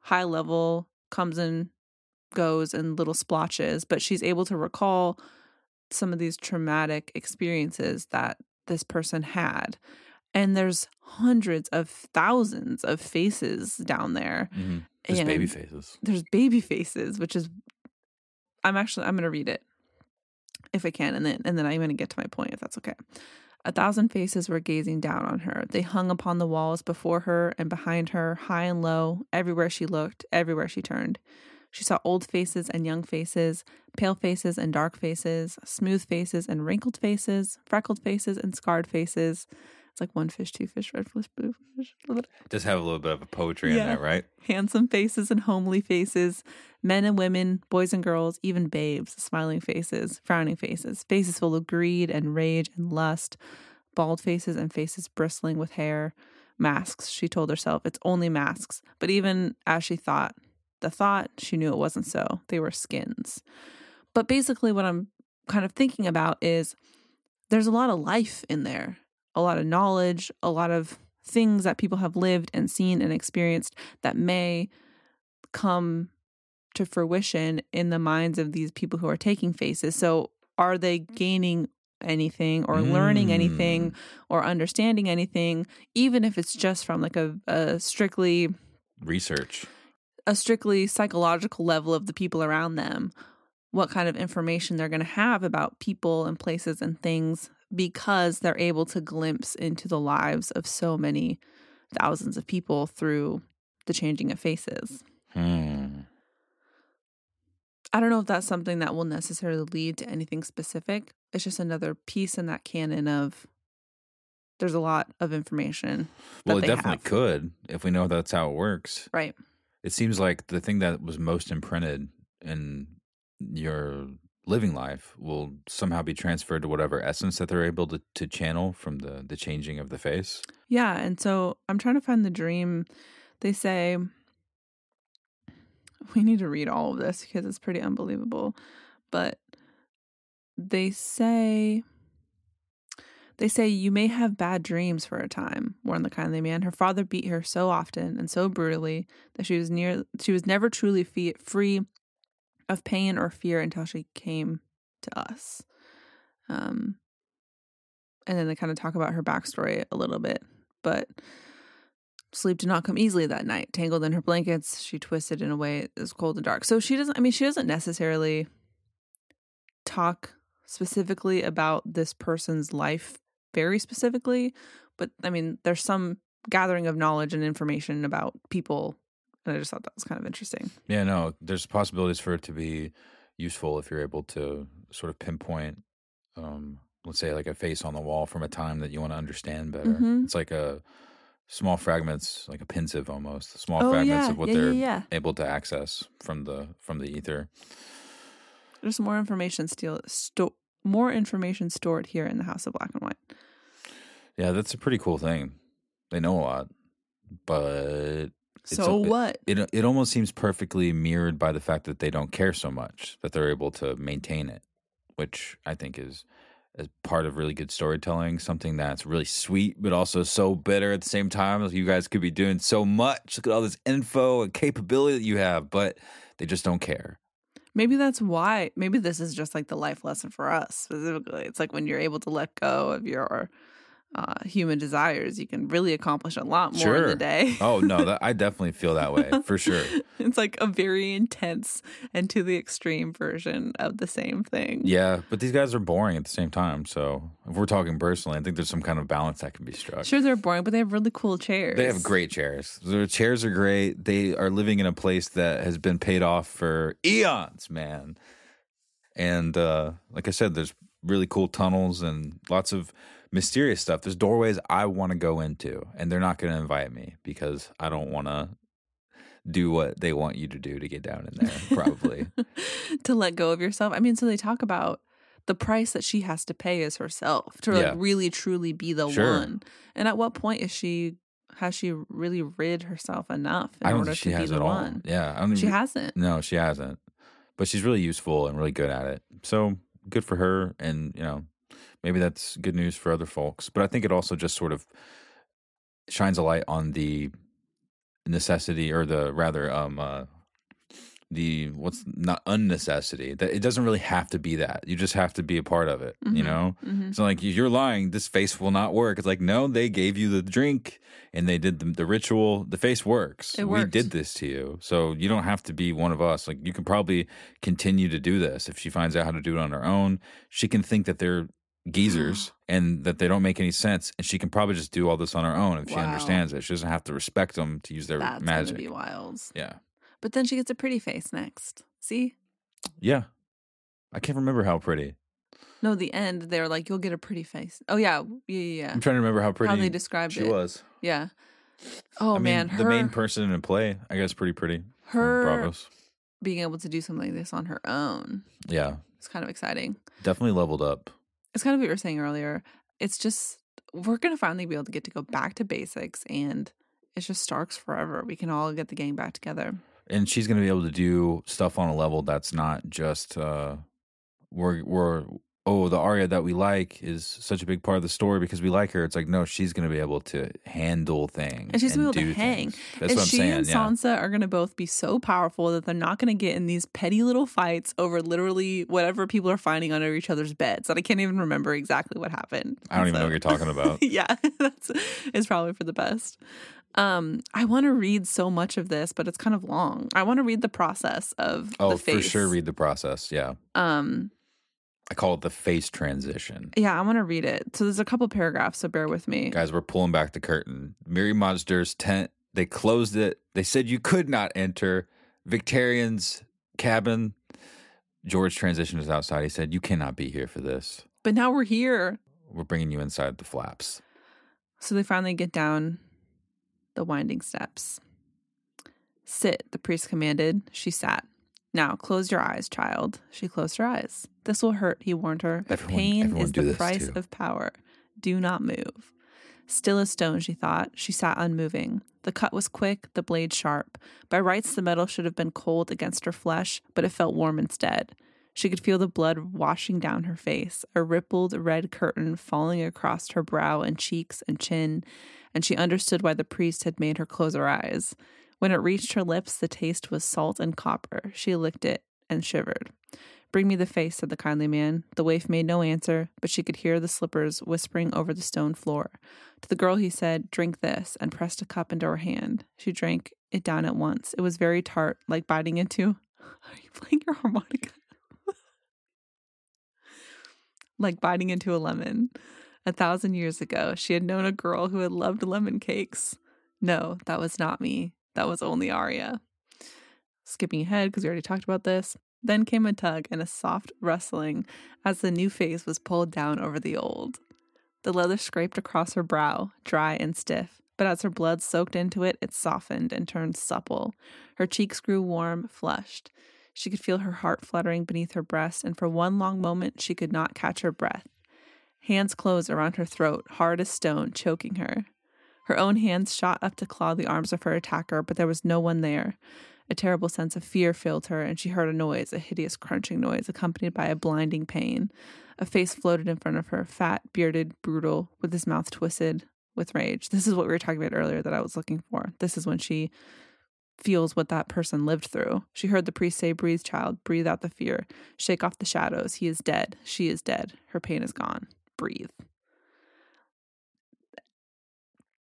high level, comes and goes in little splotches, but she's able to recall some of these traumatic experiences that this person had. And there's hundreds of thousands of faces down there. Mm-hmm. Just baby faces. There's baby faces, which is I'm actually I'm gonna read it if I can, and then and then I'm gonna get to my point if that's okay. A thousand faces were gazing down on her. They hung upon the walls before her and behind her, high and low, everywhere she looked, everywhere she turned. She saw old faces and young faces, pale faces and dark faces, smooth faces and wrinkled faces, freckled faces and scarred faces. It's like one fish, two fish, red fish, blue fish. Just have a little bit of a poetry Yeah. in there, right? Handsome faces and homely faces, men and women, boys and girls, even babes, smiling faces, frowning faces, faces full of greed and rage and lust, bald faces and faces bristling with hair. Masks, she told herself. It's only masks. But even as she thought, the thought, she knew it wasn't so. They were skins. But basically, what I'm kind of thinking about is there's a lot of life in there, a lot of knowledge, a lot of things that people have lived and seen and experienced that may come to fruition in the minds of these people who are taking faces. So, are they gaining anything or learning anything Mm. or understanding anything, even if it's just from like a, a strictly Research. A strictly psychological level of the people around them, what kind of information they're going to have about people and places and things because they're able to glimpse into the lives of so many thousands of people through the changing of faces. Hmm. I don't know if that's something that will necessarily lead to anything specific. It's just another piece in that canon of there's a lot of information. Well, it definitely have. could if we know that's how it works. Right. It seems like the thing that was most imprinted in your living life will somehow be transferred to whatever essence that they're able to, to channel from the the changing of the face. Yeah. And so I'm trying to find the dream. They say (laughs) we need to read all of this because it's pretty unbelievable. But they say they say you may have bad dreams for a time, warned the kindly man. Her father beat her so often and so brutally that she was near she was never truly fe- free of pain or fear until she came to us. Um and then they kind of talk about her backstory a little bit, but sleep did not come easily that night. Tangled in her blankets, she twisted in a way that was cold and dark. So she doesn't I mean she doesn't necessarily talk specifically about this person's life very specifically, but I mean there's some gathering of knowledge and information about people and I just thought that was kind of interesting. Yeah, no, there's possibilities for it to be useful if you're able to sort of pinpoint, um, let's say, like a face on the wall from a time that you want to understand better. Mhm. It's like a small fragments, like a pensieve almost, small Oh, fragments yeah. of what yeah, they're yeah. able to access from the from the ether. There's more information still sto- more information stored here in the House of Black and White. Yeah, that's a pretty cool thing. They know a lot, but It's So what? it it almost seems perfectly mirrored by the fact that they don't care so much that they're able to maintain it, which I think is is part of really good storytelling. Something that's really sweet, but also so bitter at the same time. You guys could be doing so much. Look at all this info and capability that you have, but they just don't care. Maybe that's why. Maybe this is just like the life lesson for us specifically. It's like when you're able to let go of your uh, human desires, you can really accomplish a lot more in a day. (laughs) Oh no, that, I (laughs) definitely feel that way for sure. it's like a very intense and to the extreme version of the same thing. Yeah, but these guys are boring at the same time. So if we're talking personally, I think there's some kind of balance that can be struck. Sure, they're boring, but they have really cool chairs. They have great chairs. Their chairs are great. They are living in a place that has been paid off for eons, man. And uh, like I said, there's really cool tunnels and lots of mysterious stuff. There's doorways I want to go into, and they're not going to invite me because I don't want to do what they want you to do to get down in there, probably. (laughs) to let go of yourself. I mean, so they talk about the price that she has to pay is herself to like Yeah. really truly be the Sure. one. And at what point is she has she really rid herself enough in I don't order to be has the at all. one? Yeah, I don't She hasn't. No, she hasn't. But she's really useful and really good at it. So good for her. And, you know, maybe that's good news for other folks. But I think it also just sort of shines a light on the necessity or the rather, um, uh, the what's not unnecessity that it doesn't really have to be that you just have to be a part of it you Mhm. know Mhm. so like you're lying this face will not work it's like no they gave you the drink and they did the, the ritual the face works we did this to you so you don't have to be one of us like you can probably continue to do this if she finds out how to do it on her own she can think that they're geezers mm-hmm. and that they don't make any sense and she can probably just do all this on her own if she Wow. understands it she doesn't have to respect them to use their That's magic gonna be wild. yeah But then she gets a pretty face next. See? yeah i can't remember how pretty No, the end. They're like, you'll get a pretty face. Oh yeah, yeah, yeah. yeah. i'm trying to remember how pretty How they described she it. was Yeah. Oh I mean, man, her the main person in the play i guess pretty pretty from her Braavos. being able to do something like this on her own yeah It's kind of exciting. definitely leveled up it's kind of what you were saying earlier. It's just we're gonna finally be able to get to go back to basics, and it's just Starks forever. We can all get the gang back together. and she's to be able to do stuff on a level that's not just uh we're we're oh the Arya that we like is such a big part of the story because we like her. It's like no, she's going to be able to handle things And she's be able to hang. things. That's and what I'm she saying. and yeah. Sansa are gonna both be so powerful that they're not gonna get in these petty little fights over literally whatever people are finding under each other's beds. That I can't even remember exactly what happened. I don't even know what you're talking about. (laughs) yeah, (laughs) that's it's probably for the best. Um, I want to read so much of this, but it's kind of long. I want to read the process of Oh, the face. for sure. Read the process. Yeah, Um, I call it the face transition. yeah, I want to read it. So there's a couple paragraphs, so bear with me. Guys, we're pulling back the curtain. Mirri Maz Duur's tent. They closed it. They said you could not enter Victarion's cabin. George transitioned us outside. He said, "You cannot be here for this. But now we're here. We're bringing you inside the flaps." So they finally get down the winding steps. Sit, the priest commanded. She sat. Now close your eyes, child. She closed her eyes. This will hurt, he warned her. But Everyone- pain everyone is the price too. of power. Do not move. Still as stone, she thought. She sat unmoving. The cut was quick, the blade sharp. By rights, the metal should have been cold against her flesh, but it felt warm instead. She could feel the blood washing down her face, a rippled red curtain falling across her brow and cheeks and chin, and she understood why the priest had made her close her eyes. When it reached her lips, the taste was salt and copper. She licked it and shivered. Bring me the face, said the kindly man. The waif made no answer, but she could hear the slippers whispering over the stone floor. To the girl, he said, Drink this, and pressed a cup into her hand. She drank it down at once. It was very tart, like biting into. (laughs) Are you playing your harmonica? (laughs) like biting into a lemon. A thousand years ago, she had known a girl who had loved lemon cakes. No, that was not me. That was only Arya. Skipping ahead, because we already talked about this. Then came a tug and a soft rustling as the new face was pulled down over the old. The leather scraped across her brow, dry and stiff, but as her blood soaked into it, it softened and turned supple. Her cheeks grew warm, flushed. She could feel her heart fluttering beneath her breast, and for one long moment she could not catch her breath. Hands closed around her throat, hard as stone, choking her. Her own hands shot up to claw the arms of her attacker, but there was no one there. A terrible sense of fear filled her, and she heard a noise, a hideous crunching noise, accompanied by a blinding pain. A face floated in front of her, fat, bearded, brutal, with his mouth twisted with rage. This is what we were talking about earlier that I was looking for. This is when she feels what that person lived through. She heard the priest say, Breathe, child, breathe out the fear. Shake off the shadows. He is dead. She is dead. Her pain is gone. Breathe.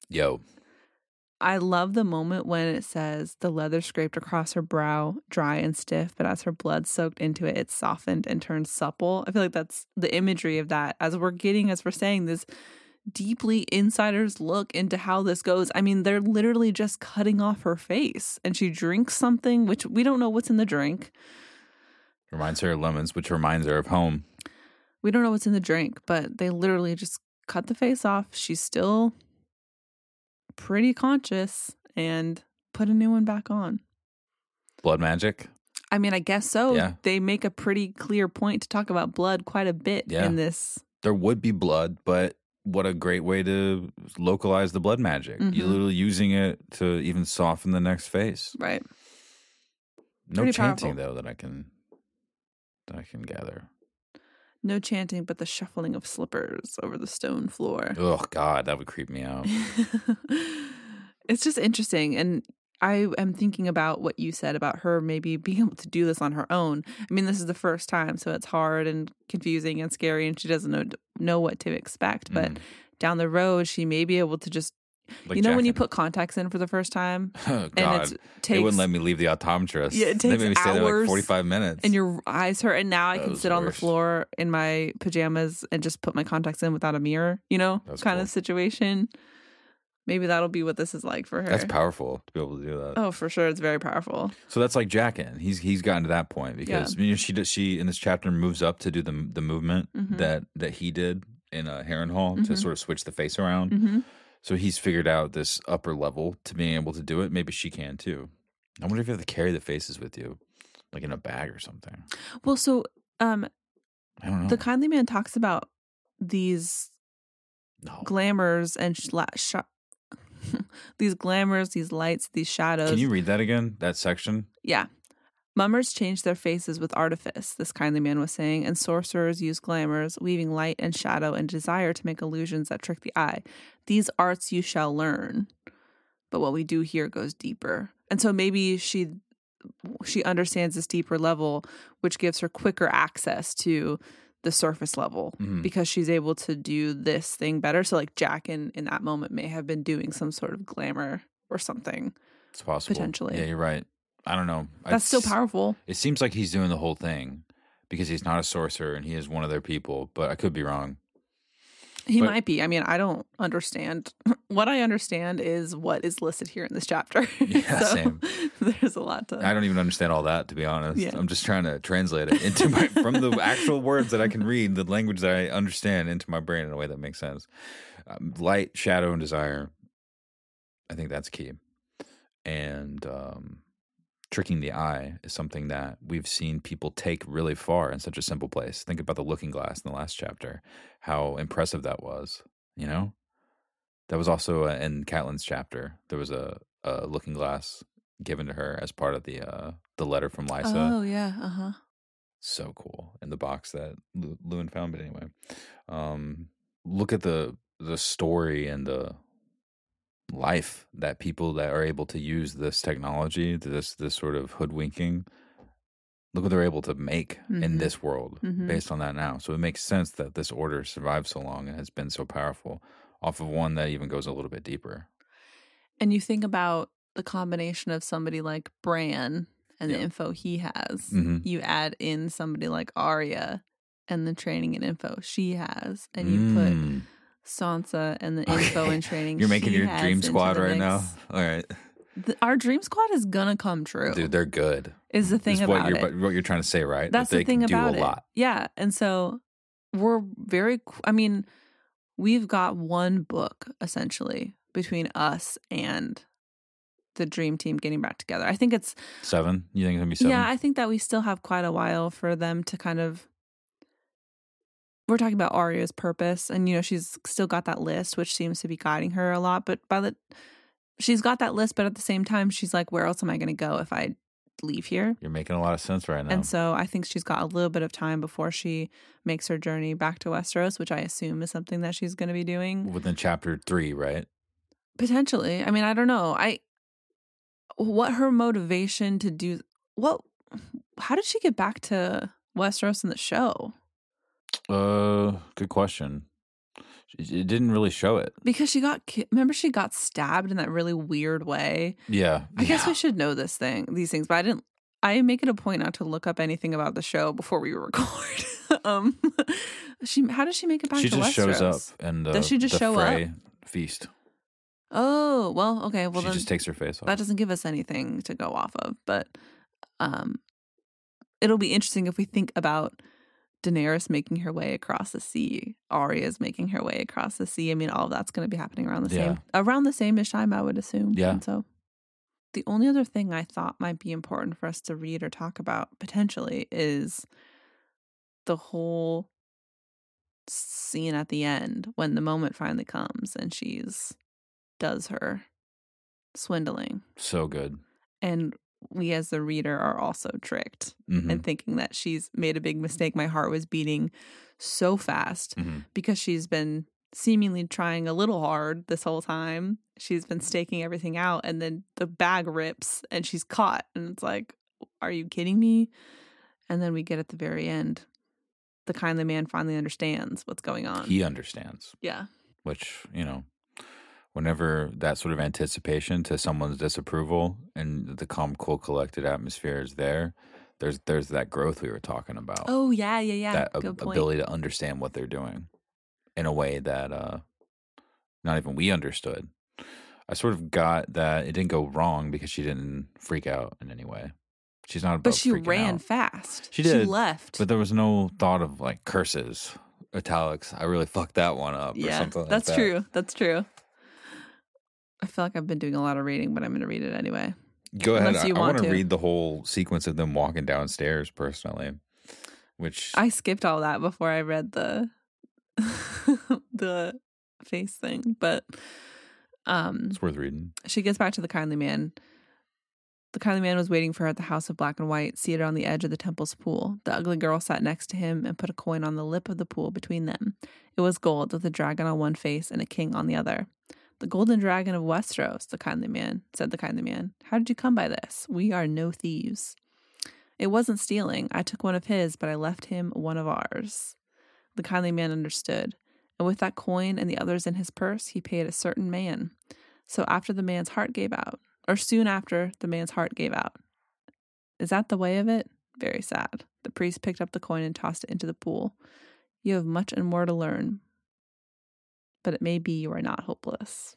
Yo, I love the moment when it says the leather scraped across her brow, dry and stiff, but as her blood soaked into it, it softened and turned supple. I feel like that's the imagery of that as we're getting, as we're saying, this deeply insider's look into how this goes. I mean, they're literally just cutting off her face and she drinks something, which we don't know what's in the drink. reminds her of lemons, which reminds her of home. We don't know what's in the drink, but they literally just cut the face off. She's still pretty conscious and put a new one back on. Blood magic. I mean, I guess so. Yeah. They make a pretty clear point to talk about blood quite a bit Yeah. in this. There would be blood, but what a great way to localize the blood magic. Mhm. You're literally using it to even soften the next face. Right. No Pretty chanting powerful. though that I can that I can gather. No chanting, but the shuffling of slippers over the stone floor. Oh God, that would creep me out. (laughs) it's just interesting. And I am thinking about what you said about her maybe (laughs) being able to do this on her own. I mean, this is the first time, so it's hard and confusing and scary, and she doesn't know know what to expect. But Mm. down the road, she may be able to just Like you know when you put contacts in for the first time, (laughs) oh, and God, it's they wouldn't let me leave the optometrist. Yeah, it they takes made me stay there like hours, forty five minutes. and your eyes hurt, and now I can sit on the floor in my pajamas and just put my contacts in without a mirror. You know, That's kind cool. of situation. Maybe that'll be what this is like for her. That's powerful to be able to do that. Oh, for sure, it's very powerful. So that's like Jaqen. He's he's gotten to that point because you know, she does she in this chapter moves up to do the the movement Mhm. that that he did in uh, Hall to Mhm. sort of switch the face around. hmm So he's figured out this upper level to being able to do it. Maybe she can too. I wonder if you have to carry the faces with you, like in a bag or something. Well, so um, I don't know. the kindly man talks about these no. glamours and sh- sh- (laughs) these glamours, these lights, these shadows. Can you read that again? That section. Yeah. Mummers change their faces with artifice, this kindly man was saying, and sorcerers use glamours, weaving light and shadow and desire to make illusions that trick the eye. These arts you shall learn. But what we do here goes deeper. And so maybe she she understands this deeper level, which gives her quicker access to the surface level Mhm. because she's able to do this thing better. So like Jaqen, in that moment may have been doing some sort of glamour or something. It's possible. Potentially. Yeah, you're right. I don't know. That's still powerful. It seems like he's doing the whole thing because he's not a sorcerer and he is one of their people, but I could be wrong. He But- might be. I mean, I don't understand. (laughs) What I understand is what is listed here in this chapter. (laughs) Yeah, (laughs) so same. there's a lot to. I don't even understand all that to be honest. Yeah. I'm just trying to translate it into my from the actual words that I can read, the language that I understand into my brain in a way that makes sense. Um, light, shadow, and desire. I think that's key. And um, tricking the eye is something that we've seen people take really far in such a simple place. Think about the looking glass in the last chapter, how impressive that was. You know, that was also uh, in Catelyn's chapter. There was a, a looking glass given to her as part of the uh, the letter from Lysa. oh yeah. Uh huh. So cool in the box that Lu- Luwin found. But anyway, um, look at the the story and the life that people that are able to use this technology, this this sort of hoodwinking. Look what they're able to make in Mhm. this world Mhm. based on that now. So it makes sense that this order survived so long and has been so powerful off of one that even goes a little bit deeper. And you think about the combination of somebody like Bran and the info he has. Mhm. You add in somebody like Arya and the training and info she has, and you put Mm. Sansa and the Okay. info and (laughs) training. You're making your dream squad right now. All right, The- our dream squad is gonna come true. dude, they're good. is the thing Is about what you're it. what you're trying to say, right? That's that they the thing about it. lot. Yeah, and so we're very. I mean, we've got one book essentially between us and the dream team getting back together. I think it's Seven? You think it's gonna be seven? yeah. I think that we still have quite a while for them to kind of. We're talking about Arya's purpose, and you know she's still got that list, which seems to be guiding her a lot. But by the, she's got that list, but at the same time, she's like, "Where else am I going to go if I leave here?" You're making a lot of sense right now. And so I think she's got a little bit of time before she makes her journey back to Westeros, which I assume is something that she's going to be doing. Within chapter three, right? Potentially. I mean, I don't know. I what her motivation to do what how did she get back to Westeros in the show? Uh, good question. It didn't really show it. Because she got ki- remember she got stabbed in that really weird way. Yeah, I guess we should know this thing, these things, but I didn't. I make it a point not to look up anything about the show before we (laughs) record. um, (laughs) she how does she make it back she to just shows up and the, Does she just the show up? Frey feast. Oh well, okay. Well she just takes her face off. that doesn't give us anything to go off of. But um, it'll be interesting if we think about Daenerys making her way across the sea, Arya's making her way across the sea. I mean, all of that's going to be happening around the Yeah. same around the same ish time, I would assume. Yeah. And so, the only other thing I thought might be important for us to read or talk about potentially is the whole scene at the end when the moment finally comes and she's does her swindling so good. and we as the reader are also tricked Mhm, and thinking that she's made a big mistake. My heart was beating so fast mhm. because she's been seemingly trying a little hard this whole time. She's been staking everything out and then the bag rips and she's caught and it's like are you kidding me? And then we get at the very end the kindly man finally understands what's going on. He understands, yeah. Which you know, whenever that sort of anticipation to someone's disapproval and the calm, cool, collected atmosphere is there, there's there's that growth we were talking about. oh yeah yeah yeah that ab- good point ability to understand what they're doing in a way that uh not even we understood. I sort of got that it didn't go wrong because she didn't freak out in any way. She's not about but she ran out. fast She did, She left but there was no thought of like curses, italics. I really fucked that one up or yeah something like that's that. true that's true i feel like i've been doing a lot of reading but i'm gonna read it anyway Go ahead. I, I want to to. read the whole sequence of them walking downstairs personally, which i skipped all that before i read the (laughs) the face thing but um it's worth reading. she gets back to the kindly man the kindly man was waiting for her at the house of black and white seated on the edge of the temple's pool the ugly girl sat next to him and put a coin on the lip of the pool between them it was gold with a dragon on one face and a king on the other the golden dragon of westeros the kindly man said the kindly man how did you come by this we are no thieves it wasn't stealing i took one of his but i left him one of ours the kindly man understood and with that coin and the others in his purse he paid a certain man so after the man's heart gave out, or soon after the man's heart gave out. Is that the way of it? Very sad. The priest picked up the coin and tossed it into the pool. You have much and more to learn. But it may be you are not hopeless.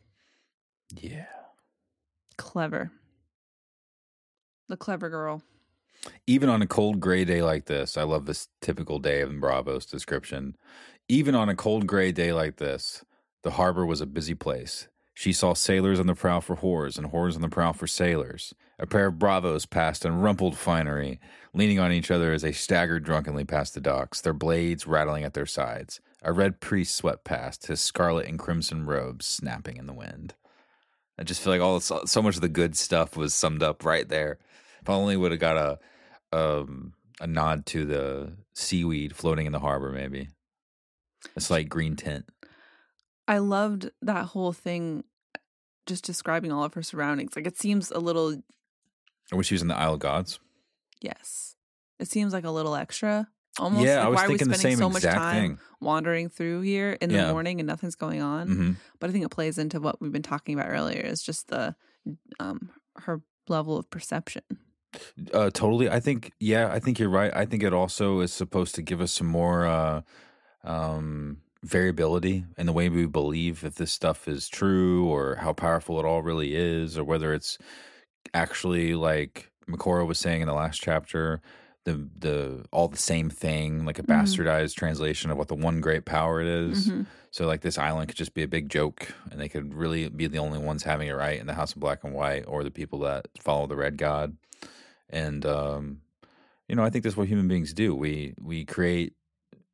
Yeah. Clever. The clever girl. Even on a cold gray day like this, I love this typical day of Braavos description. Even on a cold gray day like this, the harbor was a busy place. She saw sailors on the prow for whores and whores on the prow for sailors. A pair of bravos passed in rumpled finery, leaning on each other as they staggered drunkenly past the docks, their blades rattling at their sides. A red priest swept past, his scarlet and crimson robes snapping in the wind. I just feel like all so much of the good stuff was summed up right there. If I only would have got a um, a nod to the seaweed floating in the harbor, maybe a slight green tint. I loved that whole thing, just describing all of her surroundings. Like it seems a little. I wish she was in the Isle of Gods. Yes, it seems like a little extra. Almost. Yeah, like, I was why thinking are we the spending same so much exact time thing. wandering through here in Yeah. the morning and nothing's going on? hmm But I think it plays into what we've been talking about earlier. Is just the um her level of perception. Uh, totally. I think. Yeah, I think you're right. I think it also is supposed to give us some more uh, um, variability in the way we believe if this stuff is true or how powerful it all really is, or whether it's actually like Makora was saying in the last chapter. The the all the same thing, like a Mhm. bastardized translation of what the one great power it is. Mhm. So like this island could just be a big joke, and they could really be the only ones having it right in the House of Black and White, or the people that follow the Red God. And um, you know, I think that's what human beings do. We we create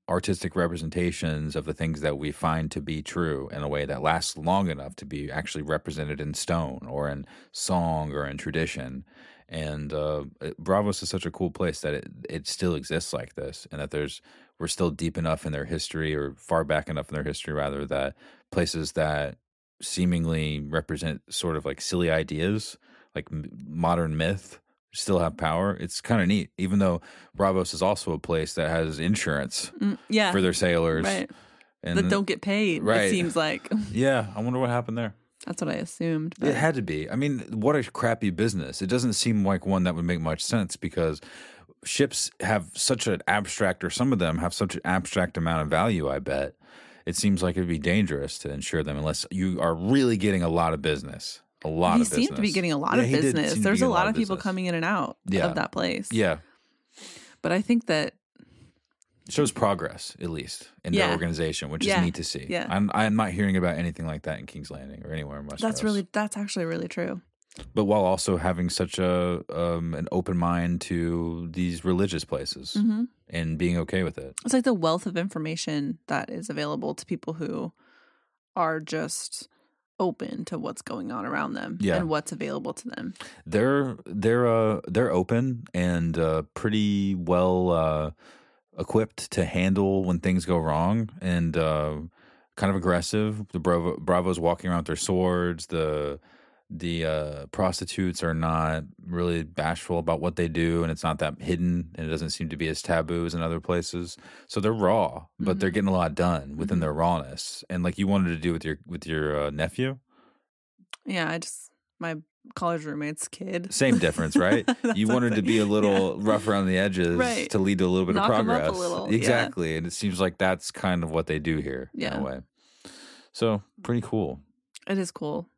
artistic representations of the things that we find to be true in a way that lasts long enough to be actually represented in stone or in song or in tradition. And uh, Braavos is such a cool place that it it still exists like this, and that there's we're still deep enough in their history or far back enough in their history rather that places that seemingly represent sort of like silly ideas like m- modern myth still have power it's kind of neat even though braavos is also a place that has insurance Mm, yeah, for their sailors right. and that don't get paid. Right. It seems like (laughs) yeah i wonder what happened there that's what I assumed. it had to be i mean what a crappy business it doesn't seem like one that would make much sense because ships have such an abstract or some of them have such an abstract amount of value i bet it seems like it'd be dangerous to insure them unless you are really getting a lot of business a lot he of business seemed to be getting a lot Yeah, of business. seem to be There's a getting lot of people business. coming in and out Yeah. of that place. yeah But I think that It shows progress at least in Yeah. their organization, which Yeah. is neat to see. Yeah. I'm I'm not hearing about anything like that in King's Landing or anywhere in Westeros. that's really that's actually really true. but while also having such a um, an open mind to these religious places hmm and being okay with it. It's like the wealth of information that is available to people who are just open to what's going on around them Yeah. and what's available to them. They're they're uh they're open and uh, pretty well uh, equipped to handle when things go wrong and uh, kind of aggressive. The Bravo, Bravos walking around with their swords. The the uh, prostitutes are not really bashful about what they do, and it's not that hidden, and it doesn't seem to be as taboo as in other places. So they're raw, but they're getting a lot done within Mhm. their rawness. And like you wanted to do with your with your uh, nephew, Yeah, I just my college roommate's kid. same difference, (laughs) right? You wanted to be a Yeah. little rough around the edges Right. to lead to a little bit Knock of 'em up a progress. little, yeah. exactly, and it seems like that's kind of what they do here in Yeah. a way. So pretty cool. It is cool.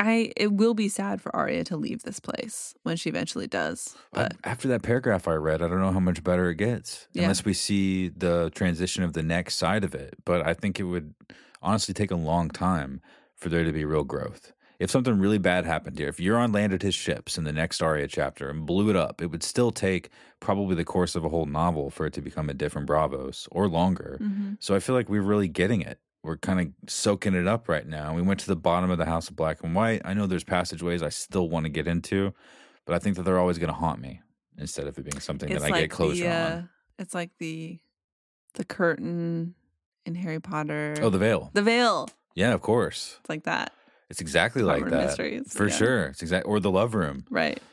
I it will be sad for Arya to leave this place when she eventually does. I- But after that paragraph I read, I don't know how much better it gets Yeah. unless we see the transition of the next side of it. But I think it would honestly take a long time for there to be real growth. If something really bad happened here, if Euron landed his ships in the next Arya chapter and blew it up, it would still take probably the course of a whole novel for it to become a different Braavos or longer. Mhm. So I feel like we're really getting it. We're kind of soaking it up right now. We went to the bottom of the House of Black and White. I know there's passageways I still want to get into, but I think that they're always going to haunt me instead of it being something it's that I get closure the, uh, on. It's like the the curtain in Harry Potter. Oh, the veil. the veil. Yeah, of course. It's like that. It's exactly like that. mysteries, For yeah. sure. It's exactly or the love room. Right. (laughs)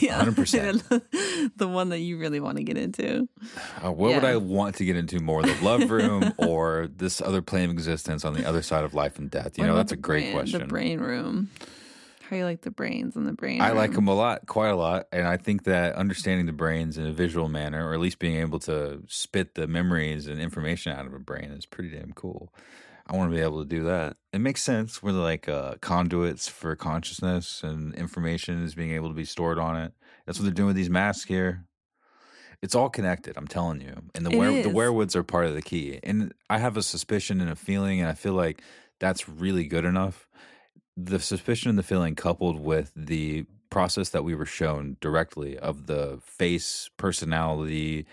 Yeah. 100%. (laughs) the one that you really want to get into. Uh, what would I want to get into more? The love (laughs) room or this other plane of existence on the other side of life and death? You What know, that's a great brain- question. The brain room. How you like the brains and the brain? I like them a lot, quite a lot, and I think that understanding the brains in a visual manner, or at least being able to spit the memories and information out of a brain, is pretty damn cool. I want to be able to do that. It makes sense. We're like uh, conduits for consciousness and information is being able to be stored on it. That's what they're doing with these masks here. It's all connected. I'm telling you, and the It were the weirwoods are part of the key. And I have a suspicion and a feeling, and I feel like that's really good enough. The suspicion and the feeling, coupled with the process that we were shown directly of the face, personality,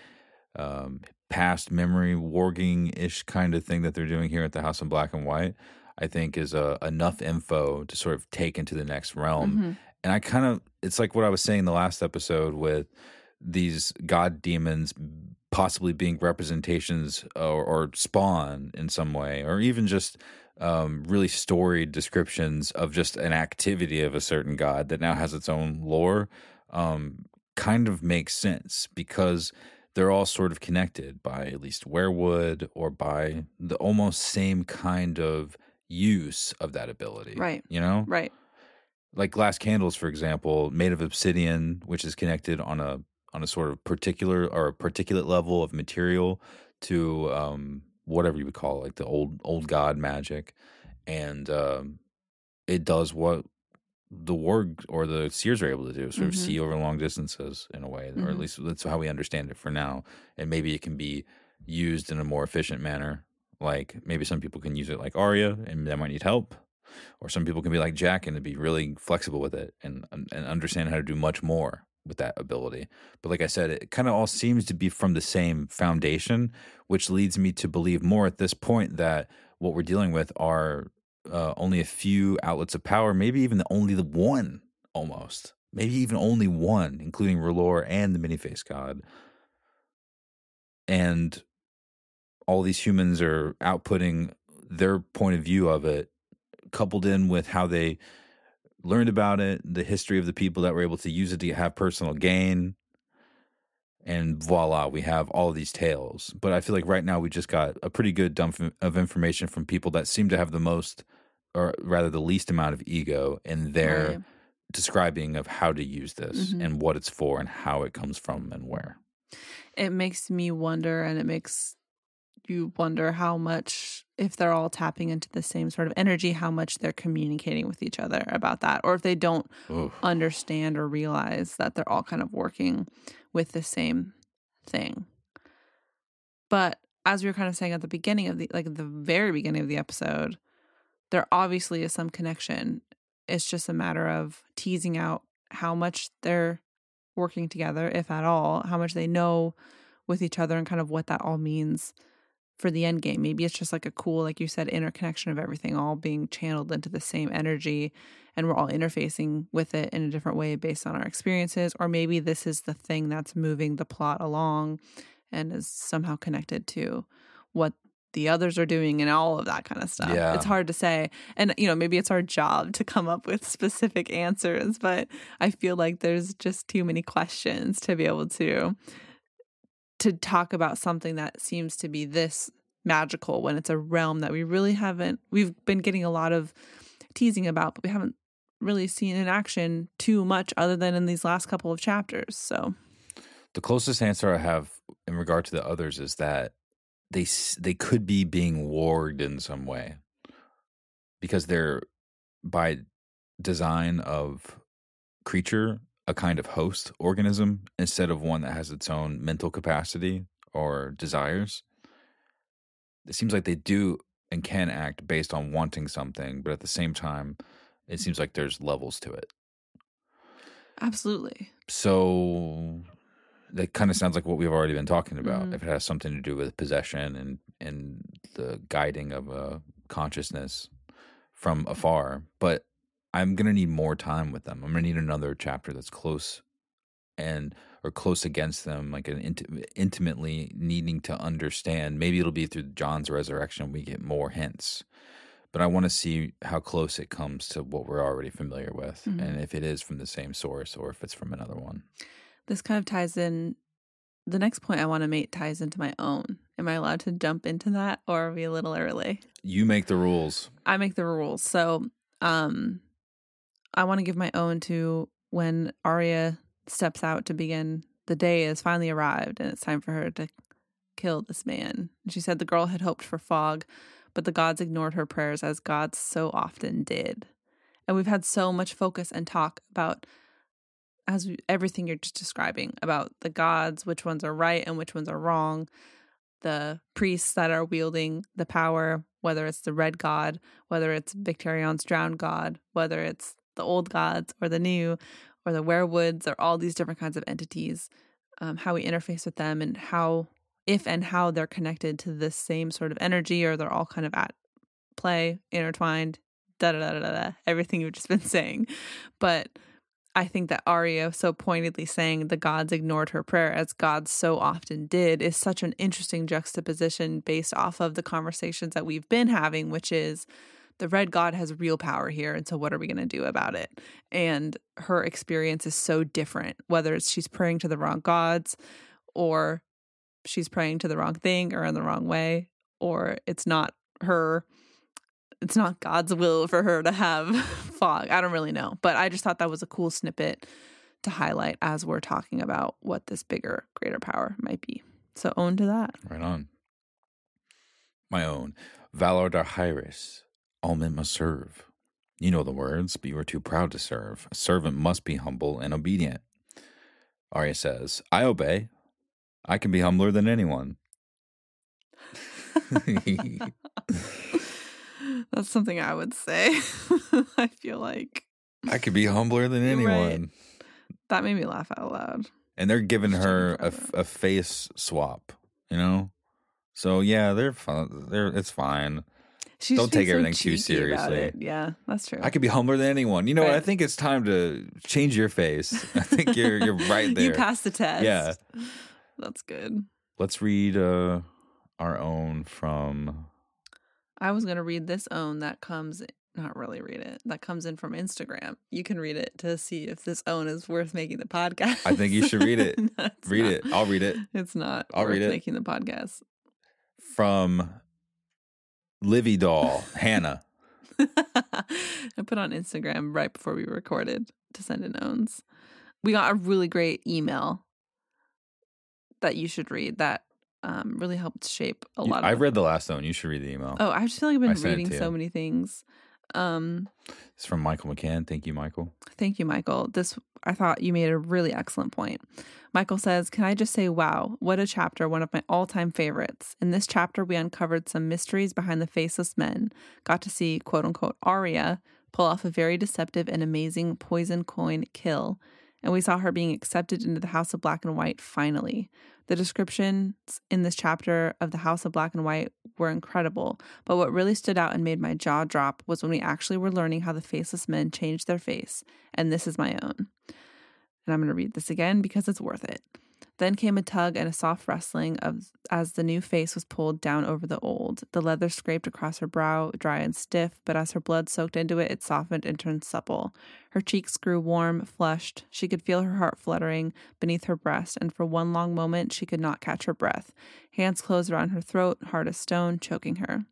um, past memory warging ish kind of thing that they're doing here at the House in Black and White, I think is uh, enough info to sort of take into the next realm. Mhm. And I kind of, it's like what I was saying in the last episode with these god demons possibly being representations or, or spawn in some way, or even just um, really storied descriptions of just an activity of a certain god that now has its own lore, um, kind of makes sense because they're all sort of connected by at least weirwood or by the almost same kind of use of that ability. Right. You know? Right. like glass candles for example made of obsidian which is connected on a on a sort of particular or a particulate level of material to um whatever you would call it, like the old old god magic and um it does what the warg or the seers are able to do sort of Mhm. see over long distances in a way or at Mhm. least that's how we understand it for now and maybe it can be used in a more efficient manner like maybe some people can use it like Arya and that might need help or some people can be like Jaqen and be really flexible with it and and understand how to do much more with that ability. But like I said, it kind of all seems to be from the same foundation, which leads me to believe more at this point that what we're dealing with are uh, only a few outlets of power, maybe even the only the one almost, maybe even only one, including R'hllor and the Many-Faced God, and all these humans are outputting their point of view of it coupled in with how they learned about it, the history of the people that were able to use it to have personal gain. And voila, we have all these tales. But I feel like right now we just got a pretty good dump of information from people that seem to have the most, or rather the least amount of ego in their Right. describing of how to use this Mhm. and what it's for and how it comes from and where. It makes me wonder, and it makes you wonder how much, if they're all tapping into the same sort of energy, how much they're communicating with each other about that, or if they don't Oof. understand or realize that they're all kind of working with the same thing. But as we were kind of saying at the beginning of the like the very beginning of the episode, there obviously is some connection. It's just a matter of teasing out how much they're working together, if at all, how much they know with each other and kind of what that all means for the end game. Maybe it's just like a cool, like you said, interconnection of everything all being channeled into the same energy and we're all interfacing with it in a different way based on our experiences. Or maybe this is the thing that's moving the plot along and is somehow connected to what the others are doing and all of that kind of stuff. Yeah. It's hard to say. And, you know, maybe it's our job to come up with (laughs) specific answers, but I feel like there's just too many questions to be able to to talk about something that seems to be this magical when it's a realm that we really haven't we've been getting a lot of teasing about but we haven't really seen in action too much other than in these last couple of chapters so. The closest answer I have in regard to the others is that they they could be being warged in some way. Because they're by design of creature a kind of host organism instead of one that has its own mental capacity or desires. It seems like they do and can act based on wanting something, but at the same time, it seems like there's levels to it. absolutely So that kind of sounds like what we've already been talking about. Mhm. If it has something to do with possession and and the guiding of a consciousness from afar, but I'm gonna need more time with them. I'm gonna need another chapter that's close and or close against them, like an inti- intimately needing to understand. Maybe it'll be through Jon's resurrection we get more hints. But I want to see how close it comes to what we're already familiar with, Mhm. and if it is from the same source or if it's from another one. this kind of ties in the next point i want to make ties into my own am i allowed to jump into that or are we a little early You make the rules. I make the rules. So, um, I want to give my own to when Arya steps out to begin. The day has finally arrived, and it's time for her to kill this man. She said the girl had hoped for fog, but the gods ignored her prayers as gods so often did. And we've had so much focus and talk about as we, everything you're just describing about the gods, which ones are right and which ones are wrong, the priests that are wielding the power, whether it's the red god, whether it's Victarion's drowned god, whether it's the old gods or the new, or the weirwoods, or all these different kinds of entities, um, how we interface with them and how, if and how they're connected to this same sort of energy, or they're all kind of at play, intertwined, da da da da da, everything you've just (laughs) been saying. But I think that Arya so pointedly saying the gods ignored her prayer as gods so often did is such an interesting juxtaposition based off of the conversations that we've been having, which is the red god has real power here. And so what are we going to do about it? And her experience is so different, whether it's she's praying to the wrong gods or she's praying to the wrong thing or in the wrong way, or it's not her it's not God's will for her to have (laughs) fog. I don't really know, but I just thought that was a cool snippet to highlight as we're talking about what this bigger, greater power might be. So own to that. Right on. My own. Valar Dohaeris. All men must serve. You know the words, but you are too proud to serve. A servant must be humble and obedient. Arya says, I obey. I can be humbler than anyone. (laughs) That's something I would say. (laughs) I feel like I could be humbler than anyone. right. that made me laugh out loud. And they're giving Just her a, a face swap, you know? So yeah, they're fun. They're it's fine. She's Don't take everything too seriously. Yeah, that's true. I could be humbler than anyone. You know what? I think it's time to change your face. (laughs) I think you're you're right there. you passed the test. Yeah. That's good. Let's read uh our own from I was gonna read this own that comes not really read it. That comes in from Instagram. You can read it to see if this own is worth making the podcast. I think you should read it. (laughs) No, read not. it. I'll read it. It's not I'll worth read it. making the podcast. From Livy Doll, Hannah. (laughs) I put on Instagram right before we recorded to send in owns. We got a really great email that you should read that um, really helped shape a You- lot of I've read the last one. You should read the email. Oh, I just feel like I've been reading so many things. Um, It's from Michael McCann. Thank you, Michael. Thank you, Michael. This I thought you made a really excellent point. Michael says, "Can I just say, wow, what a chapter! One of my all-time favorites. In this chapter, we uncovered some mysteries behind the faceless men. Got to see quote unquote Arya pull off a very deceptive and amazing poison coin kill, and we saw her being accepted into the House of Black and White finally." The descriptions in this chapter of the House of Black and White were incredible, but what really stood out and made my jaw drop was when we actually were learning how the faceless men changed their face, and this is my own. And I'm going to read this again because it's worth it. Then came a tug and a soft rustling of as the new face was pulled down over the old. The leather scraped across her brow, dry and stiff, but as her blood soaked into it, it softened and turned supple. Her cheeks grew warm, flushed. She could feel her heart fluttering beneath her breast, and for one long moment she could not catch her breath. Hands closed around her throat, hard as stone, choking her.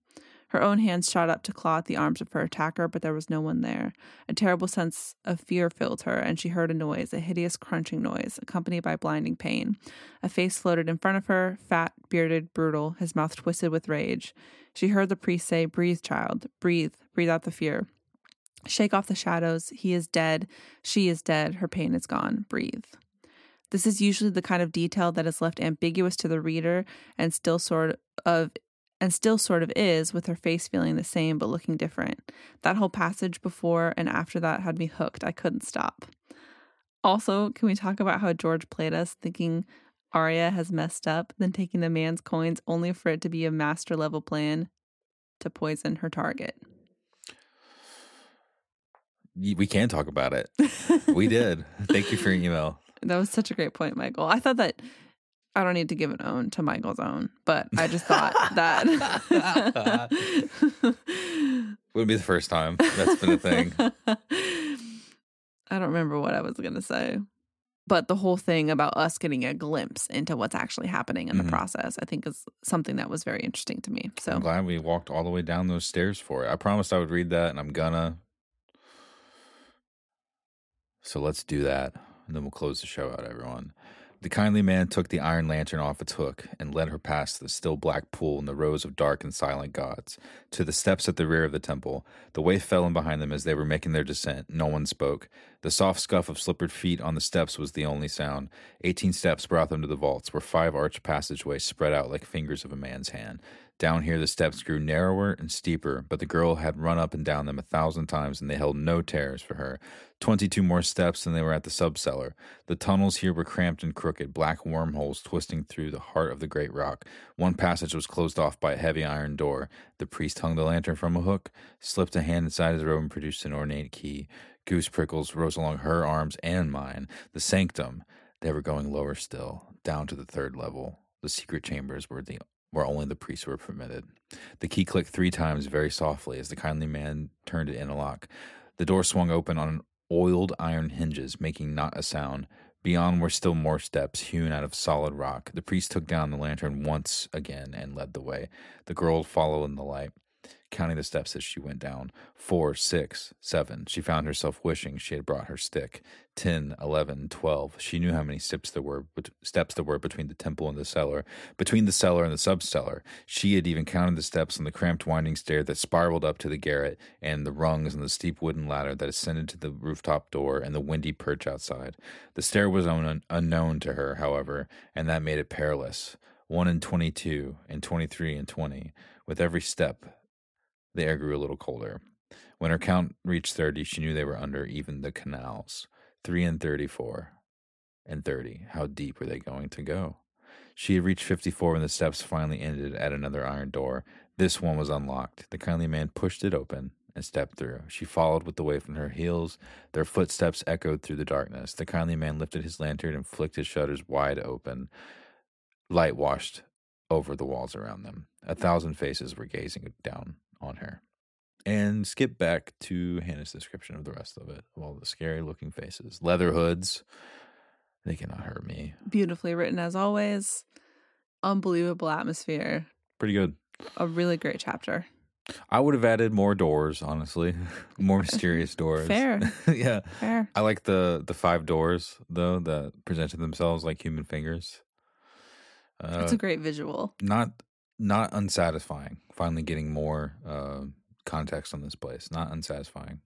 Her own hands shot up to claw at the arms of her attacker, but there was no one there. A terrible sense of fear filled her, and she heard a noise, a hideous crunching noise, accompanied by blinding pain. A face floated in front of her, fat, bearded, brutal, his mouth twisted with rage. She heard the priest say, Breathe, child, breathe, breathe out the fear. Shake off the shadows. He is dead. She is dead. Her pain is gone. Breathe. This is usually the kind of detail that is left ambiguous to the reader and still sort of and still sort of is with her face feeling the same but looking different. That whole passage before and after that had me hooked. I couldn't stop. Also, can we talk about how George played us thinking Arya has messed up, then taking the man's coins only for it to be a master level plan to poison her target? We can talk about it. (laughs) We did. Thank you for your email. That was such a great point, Michael. I thought that I don't need to give an own to Michael's own, but I just thought that (laughs) Wouldn't be the first time that's been a thing. (laughs) I don't remember what I was going to say. But the whole thing about us getting a glimpse into what's actually happening in Mhm. the process, I think is something that was very interesting to me. So I'm glad we walked all the way down those stairs for it. I promised I would read that, and I'm gonna. So let's do that, and then we'll close the show out, everyone. The kindly man took the iron lantern off its hook and led her past the still black pool and the rows of dark and silent gods to the steps at the rear of the temple. The waif fell in behind them as they were making their descent. No one spoke. The soft scuff of slippered feet on the steps was the only sound. Eighteen steps brought them to the vaults, where five arched passageways spread out like fingers of a man's hand. Down here, the steps grew narrower and steeper, but the girl had run up and down them a thousand times, and they held no terrors for her. Twenty two more steps, and they were at the subcellar. The tunnels here were cramped and crooked, black wormholes twisting through the heart of the great rock. One passage was closed off by a heavy iron door. The priest hung the lantern from a hook, slipped a hand inside his robe, and produced an ornate key. Goose prickles rose along her arms and mine. The sanctum. They were going lower still, down to the third level. The secret chambers were the where only the priests were permitted. The key clicked three times very softly as the kindly man turned it in a lock. The door swung open on oiled iron hinges, making not a sound. Beyond were still more steps hewn out of solid rock. The priest took down the lantern once again and led the way. The girl followed in the light counting the steps as she went down. Four, six, seven. She found herself wishing she had brought her stick. Ten, eleven, twelve. She knew how many steps there were, steps there were between the temple and the cellar, between the cellar and the subcellar. She had even counted the steps on the cramped winding stair that spiraled up to the garret, and the rungs on the steep wooden ladder that ascended to the rooftop door and the windy perch outside. The stair was un- unknown to her, however, and that made it perilous. One and twenty-two, and twenty-three and twenty. With every step, the air grew a little colder. When her count reached 30, she knew they were under even the canals. 3 and 34 and 30. How deep were they going to go? She had reached 54 when the steps finally ended at another iron door. This one was unlocked. The kindly man pushed it open and stepped through. She followed with the waif on her heels. Their footsteps echoed through the darkness. The kindly man lifted his lantern and flicked his shutters wide open. Light washed over the walls around them. A thousand faces were gazing down on her. And skip back to Hannah's description of the rest of it. All the scary looking faces, leather hoods. They cannot hurt me. Beautifully written as always. Unbelievable atmosphere. Pretty good. A really great chapter. I would have added more doors, honestly, (laughs) more (laughs) mysterious doors. Fair, (laughs) yeah. fair. I like the the five doors though that presented themselves like human fingers. Uh, It's a great visual. not not unsatisfying. Finally, getting more uh, context on this place. Not unsatisfying.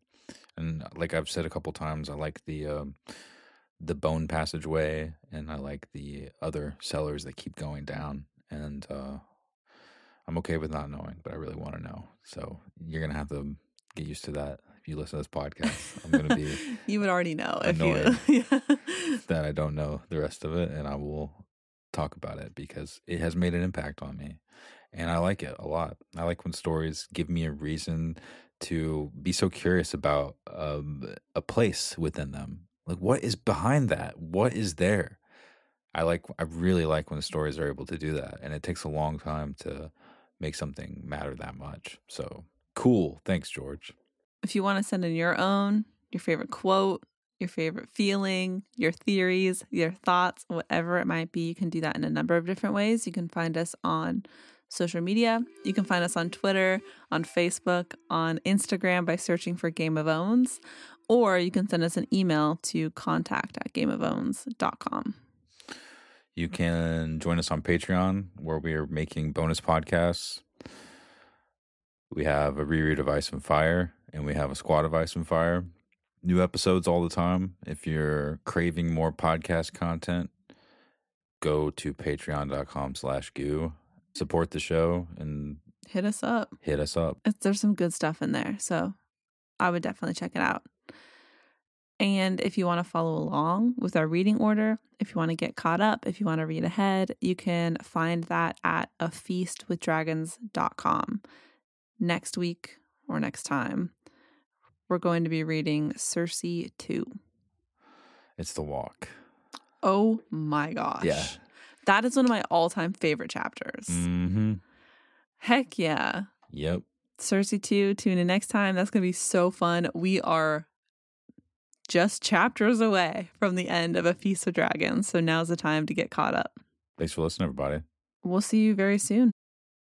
And like I've said a couple times, I like the um, the bone passageway, and I like the other cellars that keep going down. And uh, I'm okay with not knowing, but I really want to know. So you're gonna have to get used to that if you listen to this podcast. I'm gonna be (laughs) you would already know if you. (laughs) yeah. that I don't know the rest of it, and I will talk about it because it has made an impact on me. And I like it a lot. I like when stories give me a reason to be so curious about um, a place within them. Like, what is behind that? What is there? I like, I really like when stories are able to do that. And it takes a long time to make something matter that much. So cool. Thanks, George. If you want to send in your own, your favorite quote, your favorite feeling, your theories, your thoughts, whatever it might be, you can do that in a number of different ways. You can find us on social media. You can find us on Twitter, on Facebook, on Instagram by searching for Game of Owns, or you can send us an email to contact at gameofowns.com. You can join us on Patreon where we are making bonus podcasts. We have a reread of Ice and Fire and we have a squad of Ice and Fire. New episodes all the time. If you're craving more podcast content, go to patreon.com slash goo. Support the show and Hit us up. hit us up. It's, there's some good stuff in there. So I would definitely check it out. And if you want to follow along with our reading order, if you want to get caught up, if you want to read ahead, you can find that at a feastwithdragons.com. Next week or next time, we're going to be reading Cersei 2. It's the walk. Oh my gosh. Yeah. That is one of my all time favorite chapters. Mm-hmm. Heck yeah. Yep. Cersei 2, tune in next time. That's going to be so fun. We are just chapters away from the end of A Feast of Dragons. So now's the time to get caught up. Thanks for listening, everybody. We'll see you very soon.